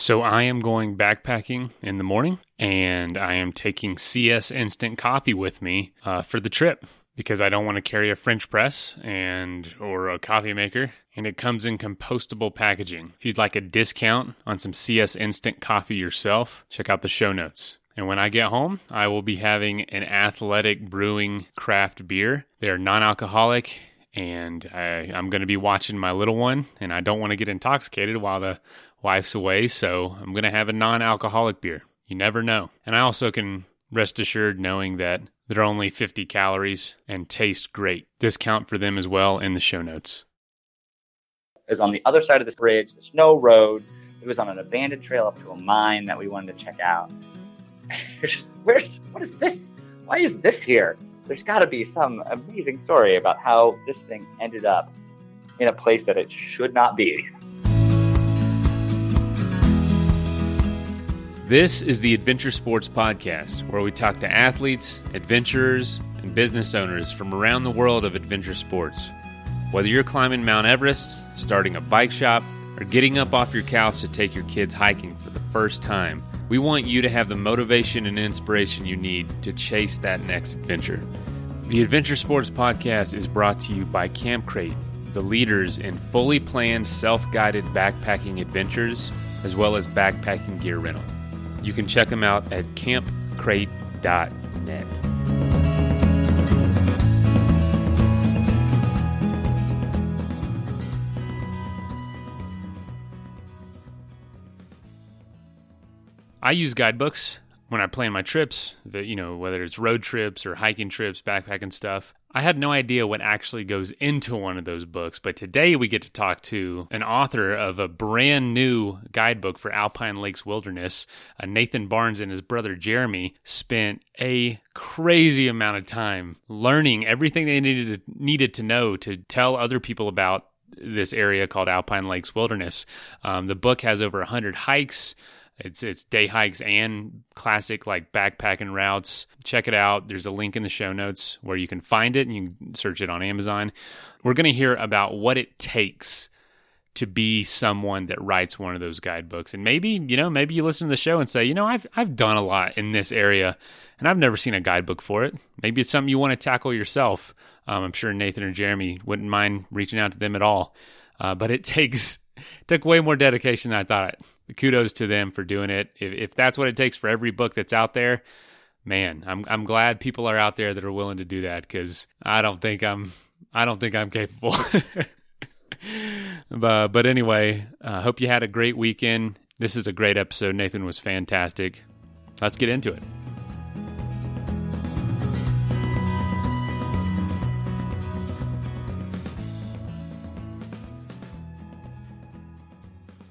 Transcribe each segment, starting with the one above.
So I am going backpacking in the morning and I am taking CS Instant Coffee with me uh, for the trip because I don't want to carry a French press and or a coffee maker and it comes in compostable packaging. If you'd like a discount on some CS Instant Coffee yourself, check out the show notes. And when I get home, I will be having an athletic brewing craft beer. They are non alcoholic, and I, am going to be watching my little one, and I don't want to get intoxicated while the wife's away, so I'm going to have a non alcoholic beer. You never know. And I also can rest assured knowing that they're only 50 calories and taste great. Discount for them as well in the show notes. It was on the other side of this bridge, the snow road. It was on an abandoned trail up to a mine that we wanted to check out. just, where's, what is this? Why is this here? There's got to be some amazing story about how this thing ended up in a place that it should not be. This is the Adventure Sports Podcast, where we talk to athletes, adventurers, and business owners from around the world of adventure sports. Whether you're climbing Mount Everest, starting a bike shop, or getting up off your couch to take your kids hiking for the first time, we want you to have the motivation and inspiration you need to chase that next adventure. The Adventure Sports Podcast is brought to you by Camp Crate, the leaders in fully planned self guided backpacking adventures, as well as backpacking gear rental. You can check them out at campcrate.net. I use guidebooks when I plan my trips, you know, whether it's road trips or hiking trips, backpacking stuff. I had no idea what actually goes into one of those books, but today we get to talk to an author of a brand new guidebook for Alpine Lakes Wilderness. Uh, Nathan Barnes and his brother Jeremy spent a crazy amount of time learning everything they needed to, needed to know to tell other people about this area called Alpine Lakes Wilderness. Um, the book has over 100 hikes. It's it's day hikes and classic like backpacking routes. Check it out. There's a link in the show notes where you can find it and you can search it on Amazon. We're going to hear about what it takes to be someone that writes one of those guidebooks. And maybe, you know, maybe you listen to the show and say, "You know, I've I've done a lot in this area and I've never seen a guidebook for it." Maybe it's something you want to tackle yourself. Um, I'm sure Nathan or Jeremy wouldn't mind reaching out to them at all. Uh, but it takes took way more dedication than I thought. Kudos to them for doing it. If, if that's what it takes for every book that's out there, man, I'm I'm glad people are out there that are willing to do that because I don't think I'm I don't think I'm capable. but but anyway, I uh, hope you had a great weekend. This is a great episode. Nathan was fantastic. Let's get into it.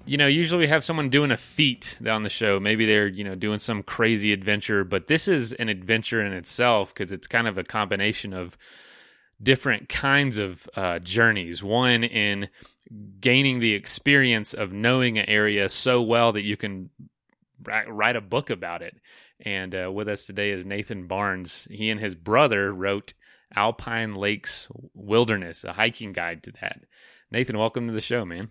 You know, usually we have someone doing a feat on the show. Maybe they're, you know, doing some crazy adventure, but this is an adventure in itself because it's kind of a combination of different kinds of uh, journeys. One in gaining the experience of knowing an area so well that you can write a book about it. And uh, with us today is Nathan Barnes. He and his brother wrote Alpine Lakes Wilderness, a hiking guide to that. Nathan, welcome to the show, man.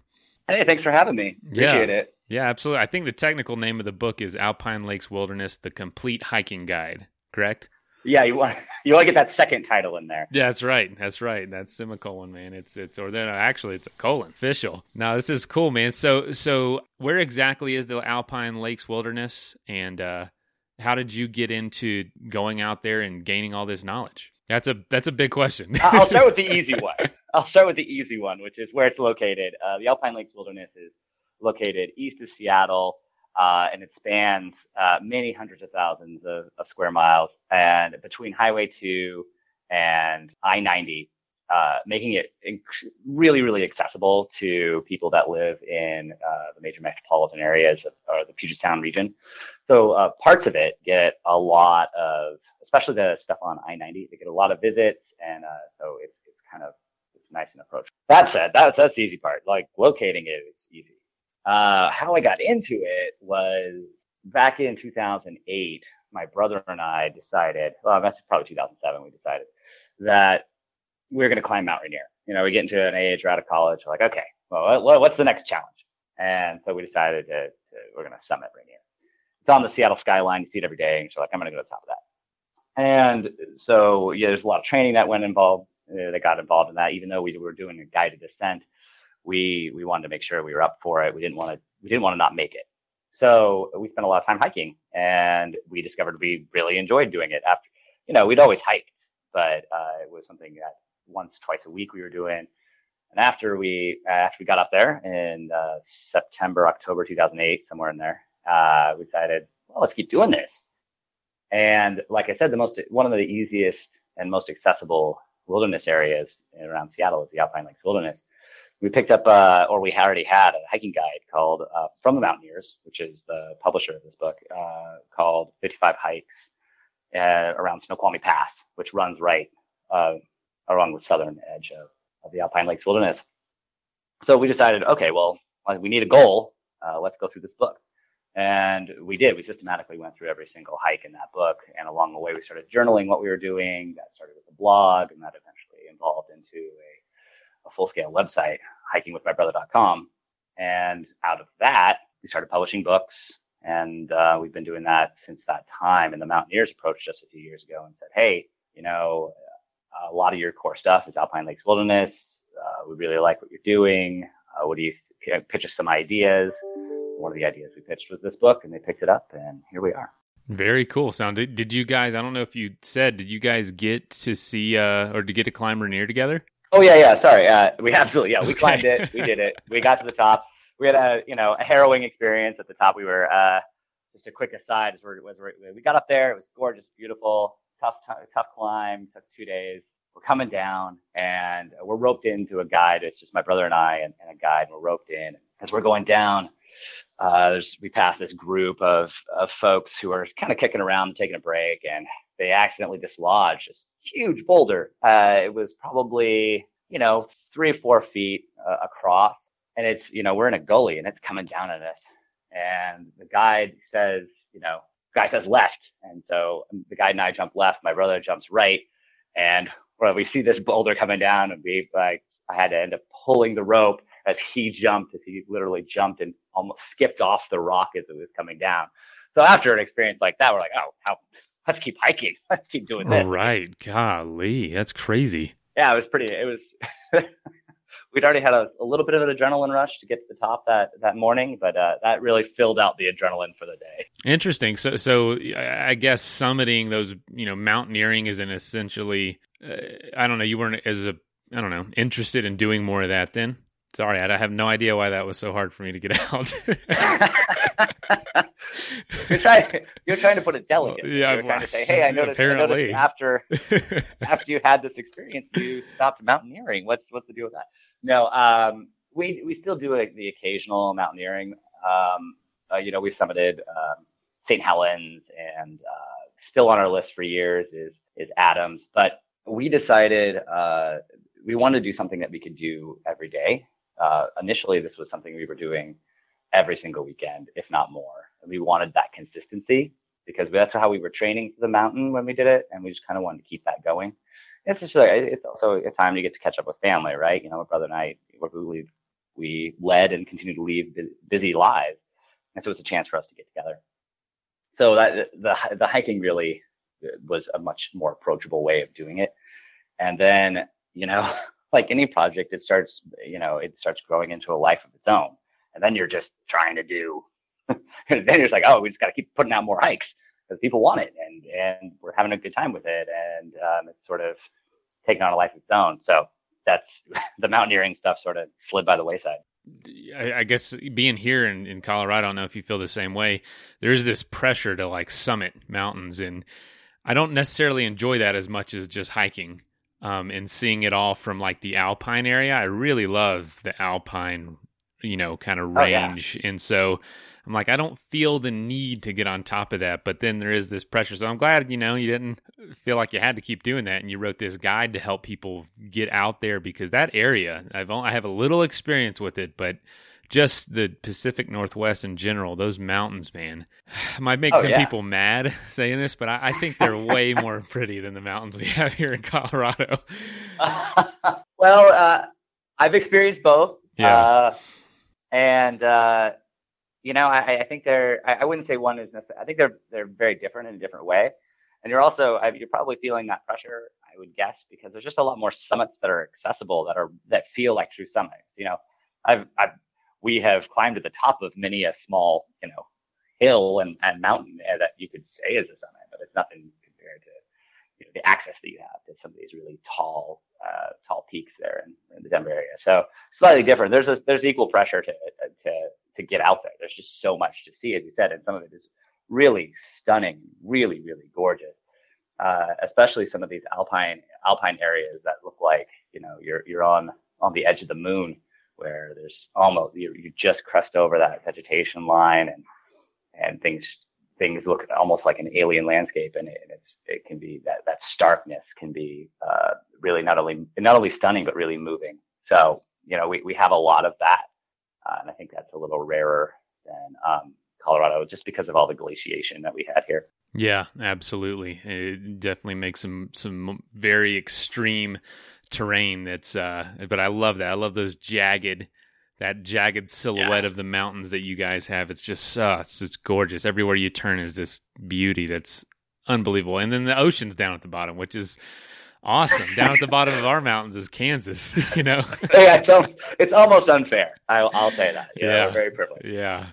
Hey, thanks for having me. Appreciate yeah. it. Yeah, absolutely. I think the technical name of the book is Alpine Lakes Wilderness: The Complete Hiking Guide. Correct? Yeah, you want you want to get that second title in there. Yeah, that's right. That's right. That's semicolon, man. It's it's or then actually it's a colon official. Now this is cool, man. So so where exactly is the Alpine Lakes Wilderness, and uh, how did you get into going out there and gaining all this knowledge? That's a that's a big question. I'll start with the easy one. I'll start with the easy one, which is where it's located. Uh, the Alpine Lakes Wilderness is located east of Seattle, uh, and it spans uh, many hundreds of thousands of, of, square miles, and between Highway 2 and I-90, uh, making it inc- really, really accessible to people that live in uh, the major metropolitan areas of the Puget Sound region. So uh, parts of it get a lot of especially the stuff on I-90. They get a lot of visits, and so it's it's kind of it's nice and approachable. That said, that's that's the easy part. Like locating it is easy. Uh, how I got into it was back in 2008. My brother and I decided, well, that's probably 2007. We decided that we are going to climb Mount Rainier. You know, we get into an age, we're out of college. We're like, okay, well, what's the next challenge? And so we decided to, to we're gonna summit Rainier. It's on the Seattle skyline. You see it every day. And so like, I'm gonna go to the top of that. And so yeah, there's a lot of training that went involved. Uh, that got involved in that. Even though we were doing a guided descent, we we wanted to make sure we were up for it. We didn't want to we didn't want to not make it. So we spent a lot of time hiking, and we discovered we really enjoyed doing it. After you know, we'd always hiked, but uh, it was something that once twice a week we were doing. And after we after we got up there in uh, September October 2008 somewhere in there, uh, we decided well let's keep doing this. And like I said, the most one of the easiest and most accessible wilderness areas around Seattle is the Alpine Lakes Wilderness. We picked up, uh, or we already had a hiking guide called uh, From the Mountaineers, which is the publisher of this book, uh, called 55 Hikes uh, around Snoqualmie Pass, which runs right uh, along the southern edge of, of the Alpine Lakes Wilderness. So we decided, okay, well, we need a goal. Uh, let's go through this book. And we did. We systematically went through every single hike in that book. And along the way, we started journaling what we were doing. That started with a blog, and that eventually evolved into a, a full scale website, hikingwithmybrother.com. And out of that, we started publishing books. And uh, we've been doing that since that time. And the Mountaineers approached us a few years ago and said, hey, you know, a lot of your core stuff is Alpine Lakes Wilderness. Uh, we really like what you're doing. Uh, what do you pitch us some ideas? One of the ideas we pitched was this book, and they picked it up, and here we are. Very cool. Sound. Did, did you guys? I don't know if you said. Did you guys get to see uh, or to get to climb Rainier together? Oh yeah, yeah. Sorry. Uh, we absolutely yeah. We climbed it. We did it. We got to the top. We had a you know a harrowing experience at the top. We were uh, just a quick aside as we're, as we're, we got up there. It was gorgeous, beautiful, tough tough climb. Took two days. We're coming down and we're roped into a guide. It's just my brother and I and, and a guide. And we're roped in as we're going down uh, we passed this group of, of folks who are kind of kicking around, taking a break, and they accidentally dislodged this huge boulder. Uh, it was probably, you know, three or four feet uh, across. And it's, you know, we're in a gully and it's coming down at us. And the guide says, you know, guy says left. And so the guide and I jump left. My brother jumps right. And well, we see this boulder coming down and we like, I had to end up pulling the rope as he jumped, as he literally jumped and almost skipped off the rock as it was coming down. So after an experience like that, we're like, oh, how, let's keep hiking. Let's keep doing this. Right. Golly, that's crazy. Yeah, it was pretty, it was, we'd already had a, a, little bit of an adrenaline rush to get to the top that, that morning, but uh, that really filled out the adrenaline for the day. Interesting. So, so I guess summiting those, you know, mountaineering is an essentially, uh, I don't know, you weren't as a, I don't know, interested in doing more of that then? Sorry, I have no idea why that was so hard for me to get out. you're trying. You're trying to put it delicate. Yeah, you're trying to say, "Hey, I noticed, I noticed after after you had this experience, you stopped mountaineering. What's what's the deal with that?" No, um, we we still do like, the occasional mountaineering. Um, uh, you know, we've summited um, St. Helens, and uh, still on our list for years is is Adams. But we decided uh, we wanted to do something that we could do every day uh, initially this was something we were doing every single weekend, if not more. And we wanted that consistency because that's how we were training for the mountain when we did it, and we just kind of wanted to keep that going. It's just like, it's also a time to get to catch up with family, right? You know, my brother and I, we we led and continue to lead busy lives, and so it's a chance for us to get together. So that the the hiking really was a much more approachable way of doing it. And then, you know, like any project, it starts, you know, it starts growing into a life of its own. And then you're just trying to do, then you're just like, oh, we just got to keep putting out more hikes because people want it and, and we're having a good time with it. And um, it's sort of taking on a life of its own. So that's the mountaineering stuff sort of slid by the wayside. I guess being here in, in Colorado, I don't know if you feel the same way. There's this pressure to like summit mountains, and I don't necessarily enjoy that as much as just hiking um, and seeing it all from like the alpine area. I really love the alpine, you know, kind of range. Oh, yeah. And so I'm like, I don't feel the need to get on top of that, but then there is this pressure. So I'm glad, you know, you didn't feel like you had to keep doing that, and you wrote this guide to help people get out there because that area, I've only, I have a little experience with it, but just the Pacific Northwest in general, those mountains, man, might make oh, some yeah. people mad saying this, but I, I think they're way more pretty than the mountains we have here in Colorado. well, uh, I've experienced both. Yeah. Uh, and uh, you know, I, I think they're. I, I, wouldn't say one is necessary. I think they're they're very different in a different way. And you're also you're probably feeling that pressure. I would guess because there's just a lot more summits that are accessible that are that feel like true summits. You know, I've I've we have climbed to the top of many a small you know hill and, and mountain that you could say is a summit, but it's nothing compared to you know, the access that you have to some of these really tall uh, tall peaks there in, in, the Denver area. So slightly different. There's a there's equal pressure to to to get out there. There's just so much to see, as you said, and some of it is really stunning, really really gorgeous. Uh, especially some of these alpine alpine areas that look like you know you're you're on on the edge of the moon, where there's almost you you just crest over that vegetation line and and things things look almost like an alien landscape, and it, it can be that that starkness can be uh, really not only not only stunning but really moving. So you know we we have a lot of that, uh, and I think that's a little rarer than um, Colorado just because of all the glaciation that we had here. Yeah, absolutely. It definitely makes some some very extreme terrain. That's uh, but I love that. I love those jagged that jagged silhouette of the mountains that you guys have. It's just uh, it's, it's gorgeous. Everywhere you turn is this beauty that's unbelievable. And then the ocean's down at the bottom, which is awesome. down at the bottom of our mountains is Kansas. You know, yeah, it's, almost, it's almost unfair. I'll, I'll say that. You yeah, know, very privileged. Yeah.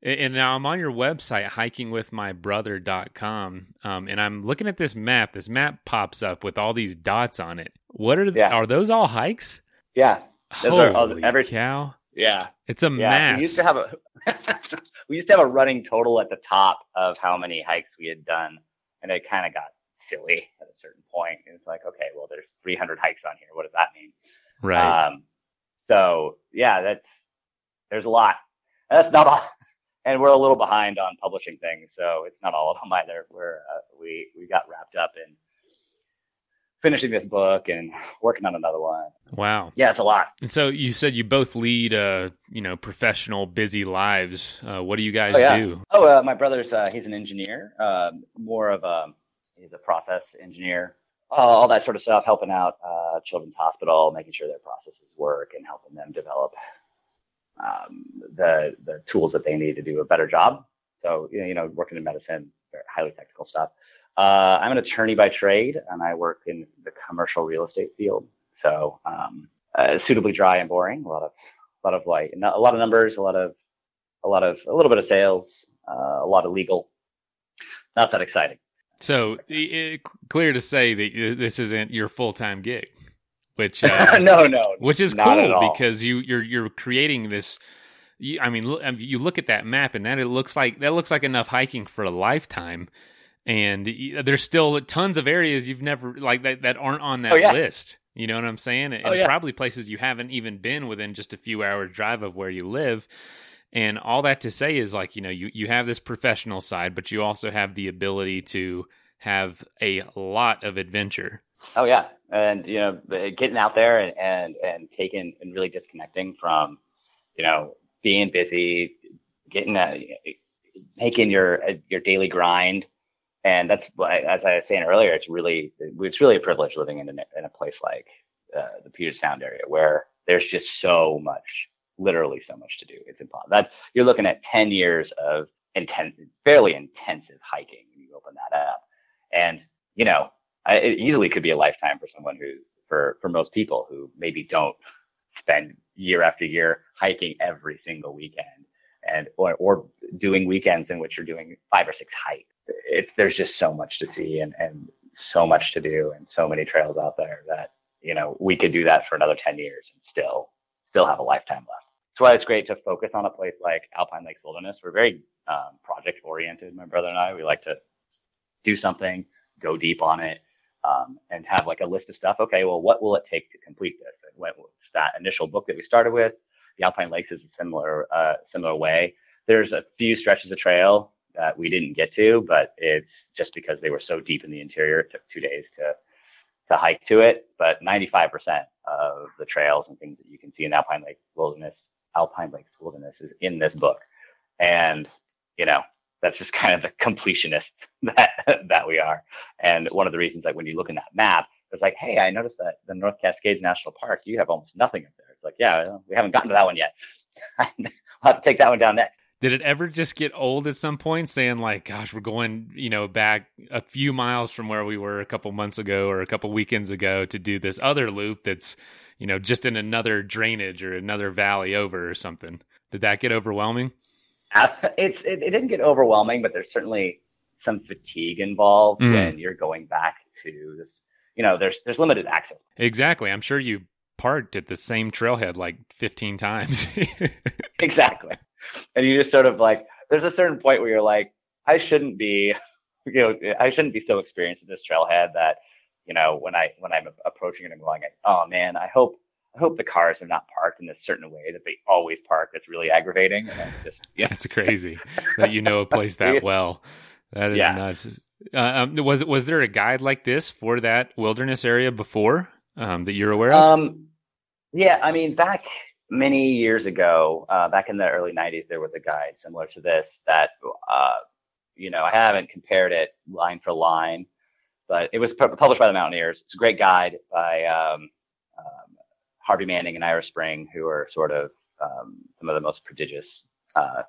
And now I'm on your website, hikingwithmybrother.com, um, and I'm looking at this map. This map pops up with all these dots on it. What are the, yeah. are those all hikes? Yeah, those Holy are all, every cow. Yeah. It's a yeah. mass. We used to have a we used to have a running total at the top of how many hikes we had done, and it kind of got silly at a certain point. It's like, okay, well, there's 300 hikes on here. What does that mean? Right. Um, so yeah, that's there's a lot. That's not all, and we're a little behind on publishing things, so it's not all of them either. We're uh, we we got wrapped up in finishing this book and working on another one. Wow. Yeah, it's a lot. And so you said you both lead, uh, you know, professional, busy lives. Uh, what do you guys oh, yeah. do? Oh, uh, my brother's uh, he's an engineer, um, more of a he's a process engineer, all that sort of stuff, helping out uh, Children's Hospital, making sure their processes work, and helping them develop um, the the tools that they need to do a better job. So you know, working in medicine, highly technical stuff. Uh, I'm an attorney by trade, and I work in the commercial real estate field. So um, uh, suitably dry and boring. A lot of, a lot of like, a lot of numbers, a lot of, a lot of, a little bit of sales, uh, a lot of legal. Not that exciting. So it, clear to say that this isn't your full time gig, which uh, no, no, which is cool because you you're you're creating this. I mean, you look at that map and that it looks like that looks like enough hiking for a lifetime and there's still tons of areas you've never like that that aren't on that oh, yeah. list. You know what I'm saying? And oh, yeah. probably places you haven't even been within just a few hours drive of where you live. And all that to say is like, you know, you, you have this professional side, but you also have the ability to have a lot of adventure. Oh yeah. And you know, getting out there and, and, and taking and really disconnecting from, you know, being busy, getting a, taking your, your daily grind and that's as I was saying earlier, it's really it's really a privilege living in a, in a place like uh, the Puget Sound area where there's just so much, literally so much to do. It's impossible. That's you're looking at ten years of intense, fairly intensive hiking when you open that up, and you know It easily could be a lifetime for someone who's for for most people who maybe don't spend year after year hiking every single weekend and or, or doing weekends in which you're doing five or six hikes it, there's just so much to see and, and so much to do and so many trails out there that, you know, we could do that for another 10 years and still, still have a lifetime left. That's why it's great to focus on a place like Alpine Lakes Wilderness. We're very um, project oriented, my brother and I. We like to do something, go deep on it, um, and have like a list of stuff. Okay, well, what will it take to complete this? And when, that initial book that we started with, the Alpine Lakes is a similar uh, similar way. There's a few stretches of trail that we didn't get to, but it's just because they were so deep in the interior. It took two days to to hike to it. But 95% of the trails and things that you can see in Alpine Lake Wilderness, Alpine Lakes Wilderness, is in this book. And you know, that's just kind of the completionists that that we are. And one of the reasons, like when you look in that map, it's like, hey, I noticed that the North Cascades National Park, you have almost nothing up there. It's like, yeah, we haven't gotten to that one yet. I'll have to take that one down next. did it ever just get old at some point saying like gosh we're going you know back a few miles from where we were a couple months ago or a couple weekends ago to do this other loop that's you know just in another drainage or another valley over or something did that get overwhelming it's it, it didn't get overwhelming but there's certainly some fatigue involved Mm. when you're going back to this you know there's there's limited access. Exactly. I'm sure you parked at the same trailhead like 15 times. Exactly. And you just sort of like there's a certain point where you're like i shouldn't be you know i shouldn't be so experienced in this trailhead that you know when i when i'm approaching it i'm going oh man i hope i hope the cars are not parked in this certain way that they always park that's really aggravating and just yeah That's crazy that you know a place that well. That is Yeah. nuts. Uh, um, was was there a guide like this for that wilderness area before um, that you're aware of? Um, yeah, I mean, back many years ago, uh, back in the early '90s, there was a guide similar to this that, uh, you know, I haven't compared it line for line, but it was pu- published by the Mountaineers. It's a great guide by um, um, Harvey Manning and Ira Spring, who are sort of um, some of the most prodigious uh,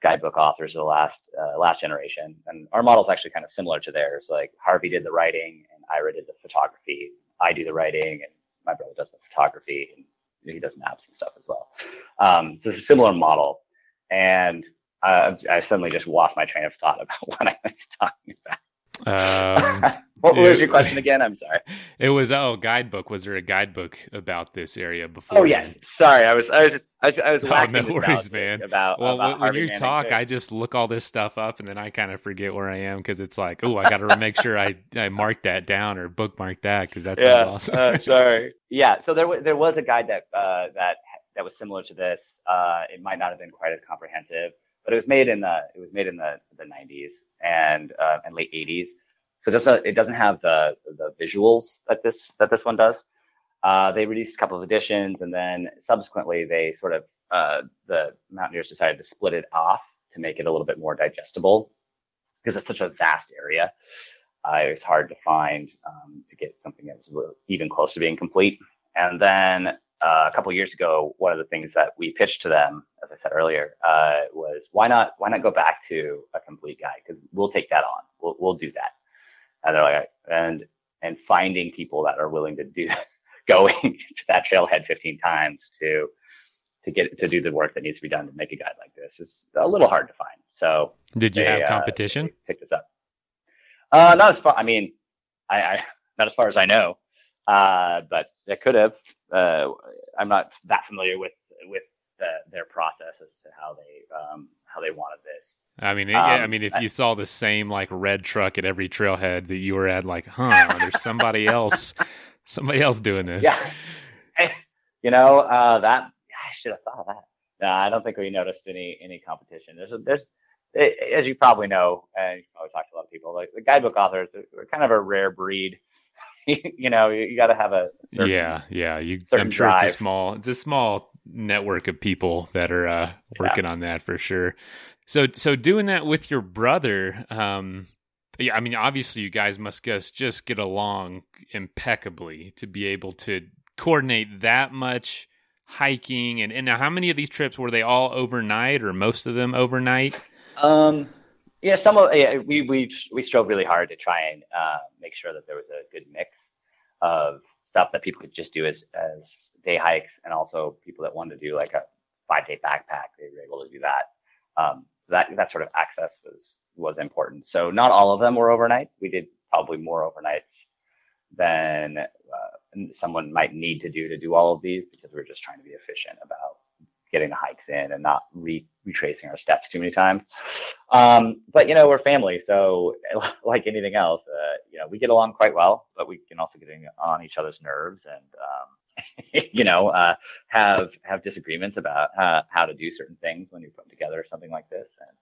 guidebook authors of the last uh, last generation. And our model is actually kind of similar to theirs. Like Harvey did the writing, and Ira did the photography. I do the writing, and my brother does the photography, and he does maps and stuff as well. Um, so it's a similar model. And uh, I suddenly just lost my train of thought about what I was talking about. Um, what was your question again? I'm sorry. it was oh guidebook. Was there a guidebook about this area before? Oh yes, sorry. I was I was just, I was, I was Oh, no worries, man. About Well, about when, when you Manning talk, too. I just look all this stuff up, and then I kind of forget where I am because it's like, oh, I got to make sure I I mark that down or bookmark that because that sounds yeah, awesome. uh, sorry. Yeah, so there was there was a guide that uh, that that was similar to this. Uh, it might not have been quite as comprehensive, but it was made in the it was made in the the 90s and uh, and late 80s. So it doesn't it doesn't have the the visuals that this that this one does. Uh, they released a couple of editions, and then subsequently they sort of uh, the Mountaineers decided to split it off to make it a little bit more digestible because it's such a vast area. Uh, it was hard to find um, to get something that was even close to being complete. And then uh, a couple years ago, one of the things that we pitched to them, as I said earlier, uh, was why not why not go back to a complete guide because we'll take that on. We'll we'll do that. And they're like, and and finding people that are willing to do going to that trailhead 15 times to to get to do the work that needs to be done to make a guide like this is a little hard to find. So Did you they, have uh, competition? they picked this up. Uh, not as far. I mean, I, I not as far as I know, uh, but it could have. Uh, I'm not that familiar with with the, their process as to how they um, how they wanted this. I mean, yeah, I Um, mean, if you saw the same like red truck at every trailhead that you were at, like, huh, there's somebody else, somebody else doing this. Yeah, Hey, you know uh, that I should have thought of that. No, I don't think we noticed any any competition. There's a, there's eh, as you probably know, and you probably talked to a lot of people. Like the guidebook authors are kind of a rare breed. you know, you, you got to have a certain, yeah, yeah. You, I'm sure it's a small, it's a small network of people that are uh, working on that for sure. So, so doing that with your brother, um, yeah, I mean, obviously, you guys must just just get along impeccably to be able to coordinate that much hiking. And and now, how many of these trips were they all overnight, or most of them overnight? Um, yeah, some of yeah, we we we strove really hard to try and uh, make sure that there was a good mix of stuff that people could just do as as day hikes, and also people that wanted to do like a five day backpack. They were able to do that. Um, that that sort of access was was important. So not all of them were overnights. We did probably more overnights than uh, someone might need to do to do all of these because we we're just trying to be efficient about getting the hikes in and not re- retracing our steps too many times. Um, but you know, we're family, so like anything else, uh, you know, we get along quite well, but we can also get on each other's nerves and, um, you know, uh, have have disagreements about uh, how to do certain things when you put together something like this. And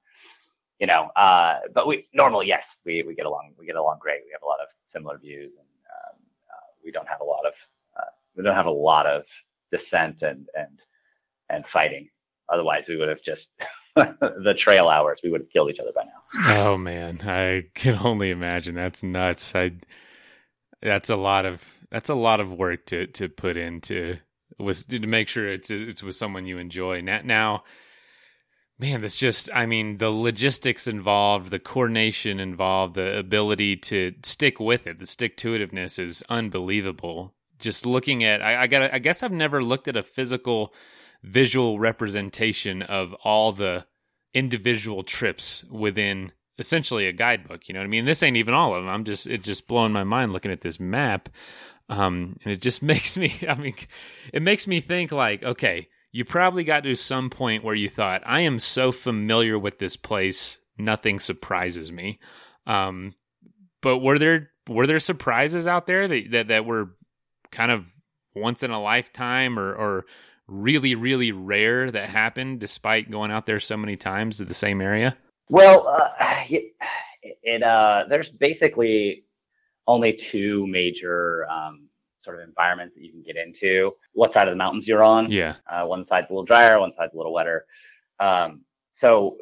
you know, uh, but we normally, yes, we we get along. We get along great. We have a lot of similar views, and um, uh, we don't have a lot of uh, we don't have a lot of dissent and and and fighting. Otherwise, we would have just the trail hours. We would have killed each other by now. Oh man, I can only imagine. That's nuts. I that's a lot of that's a lot of work to to put into was to make sure it's it's with someone you enjoy. Now, now Man, that's just, I mean, the logistics involved, the coordination involved, the ability to stick with it, the stick to itiveness is unbelievable. Just looking at, I, I got, I guess I've never looked at a physical visual representation of all the individual trips within essentially a guidebook. You know what I mean? This ain't even all of them. I'm just it just blowing my mind looking at this map, um, and it just makes me. I mean, it makes me think like, okay, you probably got to some point where you thought, I am so familiar with this place, nothing surprises me. Um, but were there were there surprises out there that that, that were kind of once in a lifetime or or really really rare that happened despite going out there so many times to the same area? Well, uh, it, it uh, there's basically only two major um, sort of environments that you can get into. What side of the mountains you're on? Yeah. Uh, one side's a little drier, one side's a little wetter. Um, so,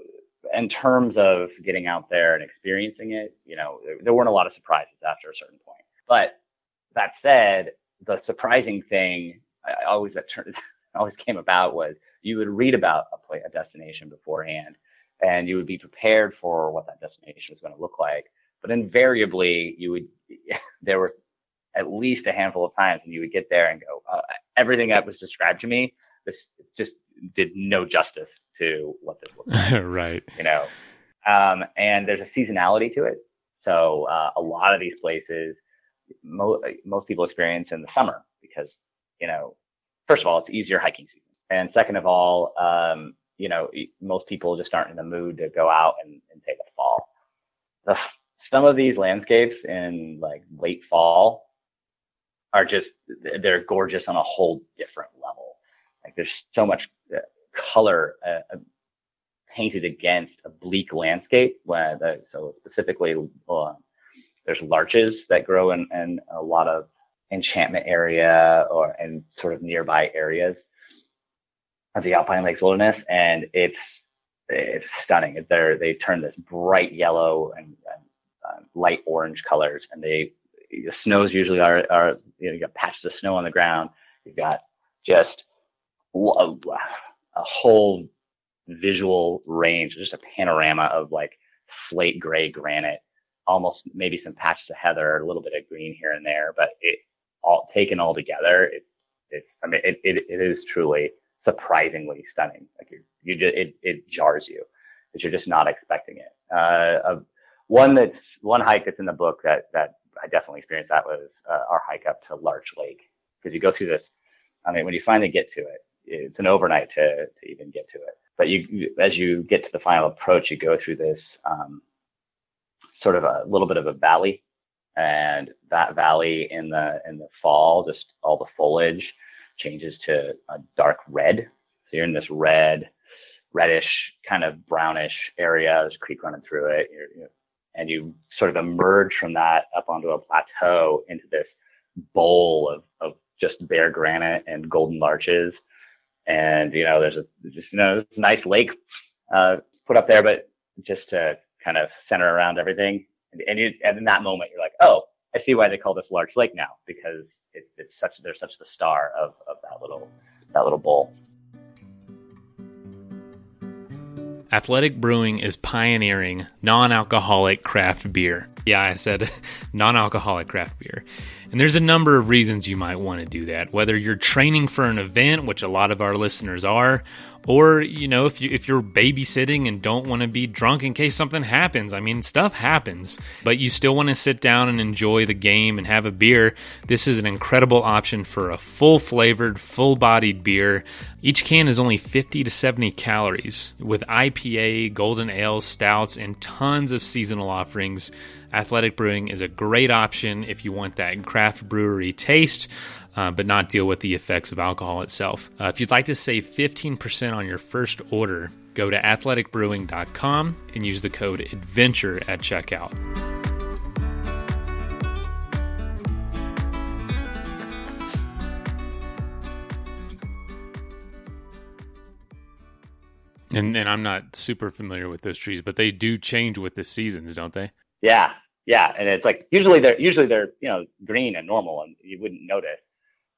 in terms of getting out there and experiencing it, you know, there, there weren't a lot of surprises after a certain point. But that said, the surprising thing I always that always came about was you would read about a, play, a destination beforehand and you would be prepared for what that destination was going to look like. But invariably, you would there were at least a handful of times when you would get there and go, uh, everything that was described to me, this just did no justice to what this looks like. right. You know, um, and there's a seasonality to it. So uh, a lot of these places, mo- most people experience in the summer because, you know, first of all, it's easier hiking season. And second of all, um, you know, most people just aren't in the mood to go out and, and say the fall. The, some of these landscapes in like late fall are just, they're gorgeous on a whole different level. Like there's so much uh, color uh, uh, painted against a bleak landscape. The, so specifically, uh, there's larches that grow in, in a lot of enchantment area or in sort of nearby areas of the Alpine Lakes Wilderness, and it's it's stunning. They they turn this bright yellow and, and uh, light orange colors, and they the snows usually are are you know you got patches of snow on the ground. You've got just a, a whole visual range, just a panorama of like slate gray granite, almost maybe some patches of heather, a little bit of green here and there, but it all taken all together, it, it's I mean it, it, it is truly surprisingly stunning. Like you, you just, it, it jars you that you're just not expecting it. Uh, one that's one hike that's in the book that, that I definitely experienced that was uh, our hike up to Larch Lake because you go through this. I mean, when you finally get to it, it's an overnight to, to even get to it. But you, as you get to the final approach, you go through this, um, sort of a little bit of a valley and that valley in the, in the fall, just all the foliage changes to a dark red. So you're in this red, reddish, kind of brownish area. There's a creek running through it. You're, you're, and you sort of emerge from that up onto a plateau into this bowl of, of just bare granite and golden larches. And, you know, there's a, just, you know, this nice lake, uh, put up there, but just to kind of center around everything. And, you, and in that moment, you're like, oh, I see why they call this Larch Lake now because it, it's such they're such the star of, of that little that little bowl. Athletic Brewing is pioneering non-alcoholic craft beer. Yeah, I said non-alcoholic craft beer. And there's a number of reasons you might want to do that. Whether you're training for an event, which a lot of our listeners are, or you know if you if you're babysitting and don't want to be drunk in case something happens i mean stuff happens but you still want to sit down and enjoy the game and have a beer this is an incredible option for a full flavored full bodied beer each can is only 50 to 70 calories with ipa golden ales stouts and tons of seasonal offerings athletic brewing is a great option if you want that craft brewery taste uh, but not deal with the effects of alcohol itself. Uh, if you'd like to save 15% on your first order, go to athleticbrewing.com and use the code ADVENTURE at checkout. And, and I'm not super familiar with those trees, but they do change with the seasons, don't they? Yeah, yeah, and it's like usually they're usually they're you know green and normal, and you wouldn't notice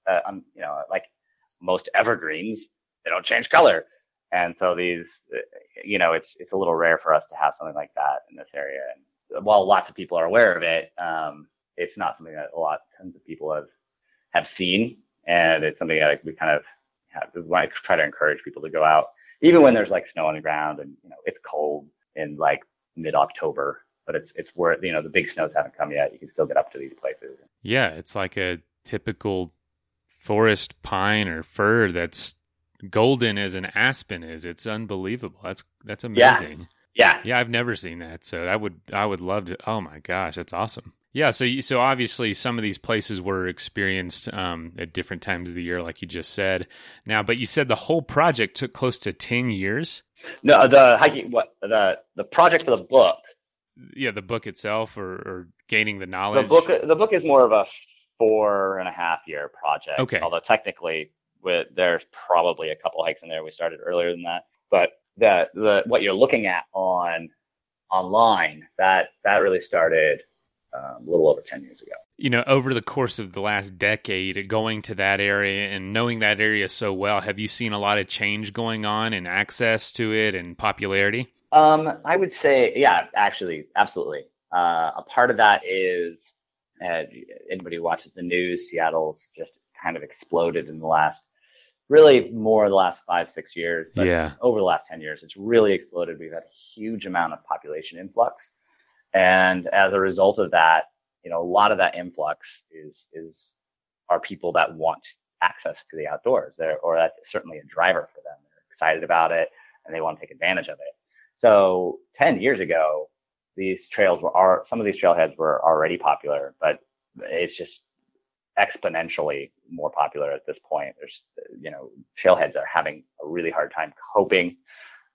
uh, um, you know, like most evergreens, they don't change color. And so these, you know, it's it's a little rare for us to have something like that in this area. And while lots of people are aware of it, um, it's not something that a lot tons of people have have seen, and it's something that we kind of have, we want to try to encourage people to go out, even when there's like snow on the ground and you know it's cold in like mid October. But it's it's where you know the big snows haven't come yet. You can still get up to these places. Yeah, it's like a typical forest pine or fir that's golden as an aspen is. It's unbelievable. That's that's amazing. Yeah. Yeah, I've never seen that. So I would I would love to Oh my gosh, that's awesome. Yeah, so you, so obviously some of these places were experienced um, at different times of the year, like you just said. Now, but you said the whole project took close to ten years. No, the hiking what the the project for the book. Yeah, the book itself, or, or gaining the knowledge. The book the book is more of a four and a half year project. Okay. Although technically, with there's probably a couple hikes in there. We started earlier than that, but the the what you're looking at on online that that really started um, a little over ten years ago. You know, over the course of the last decade, going to that area and knowing that area so well, have you seen a lot of change going on in access to it and popularity? Um, I would say, yeah, actually, absolutely. Uh, a part of that is uh, anybody who watches the news, Seattle's just kind of exploded in the last, really more the last five, six years. But Yeah. over the last 10 years, it's really exploded. We've had a huge amount of population influx. And as a result of that, you know, a lot of that influx is, is, are people that want access to the outdoors there, or that's certainly a driver for them. They're excited about it and they want to take advantage of it. So 10 years ago, these trails were, are, some of these trailheads were already popular, but it's just exponentially more popular at this point. There's, you know, trailheads are having a really hard time coping.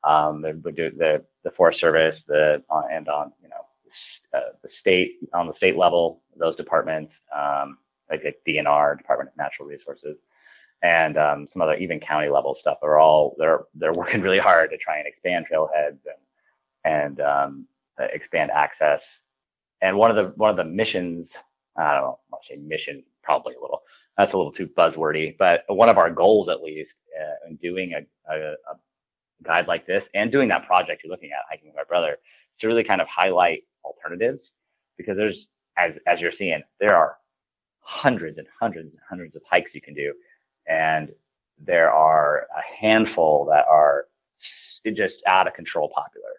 Um, the, the, the Forest Service, the, uh, and on, you know, uh, the state, on the state level, those departments, um, like the DNR, Department of Natural Resources, and um, some other even county level stuff are all they're they're working really hard to try and expand trailheads and and um, uh, expand access. And one of the one of the missions, I don't know, I'll say mission, probably a little. That's a little too buzzwordy, but one of our goals, at least, uh, in doing a, a, a guide like this and doing that project you're looking at, hiking with my brother, is to really kind of highlight alternatives because there's, as as you're seeing, there are hundreds and hundreds and hundreds of hikes you can do, and there are a handful that are just out of control popular.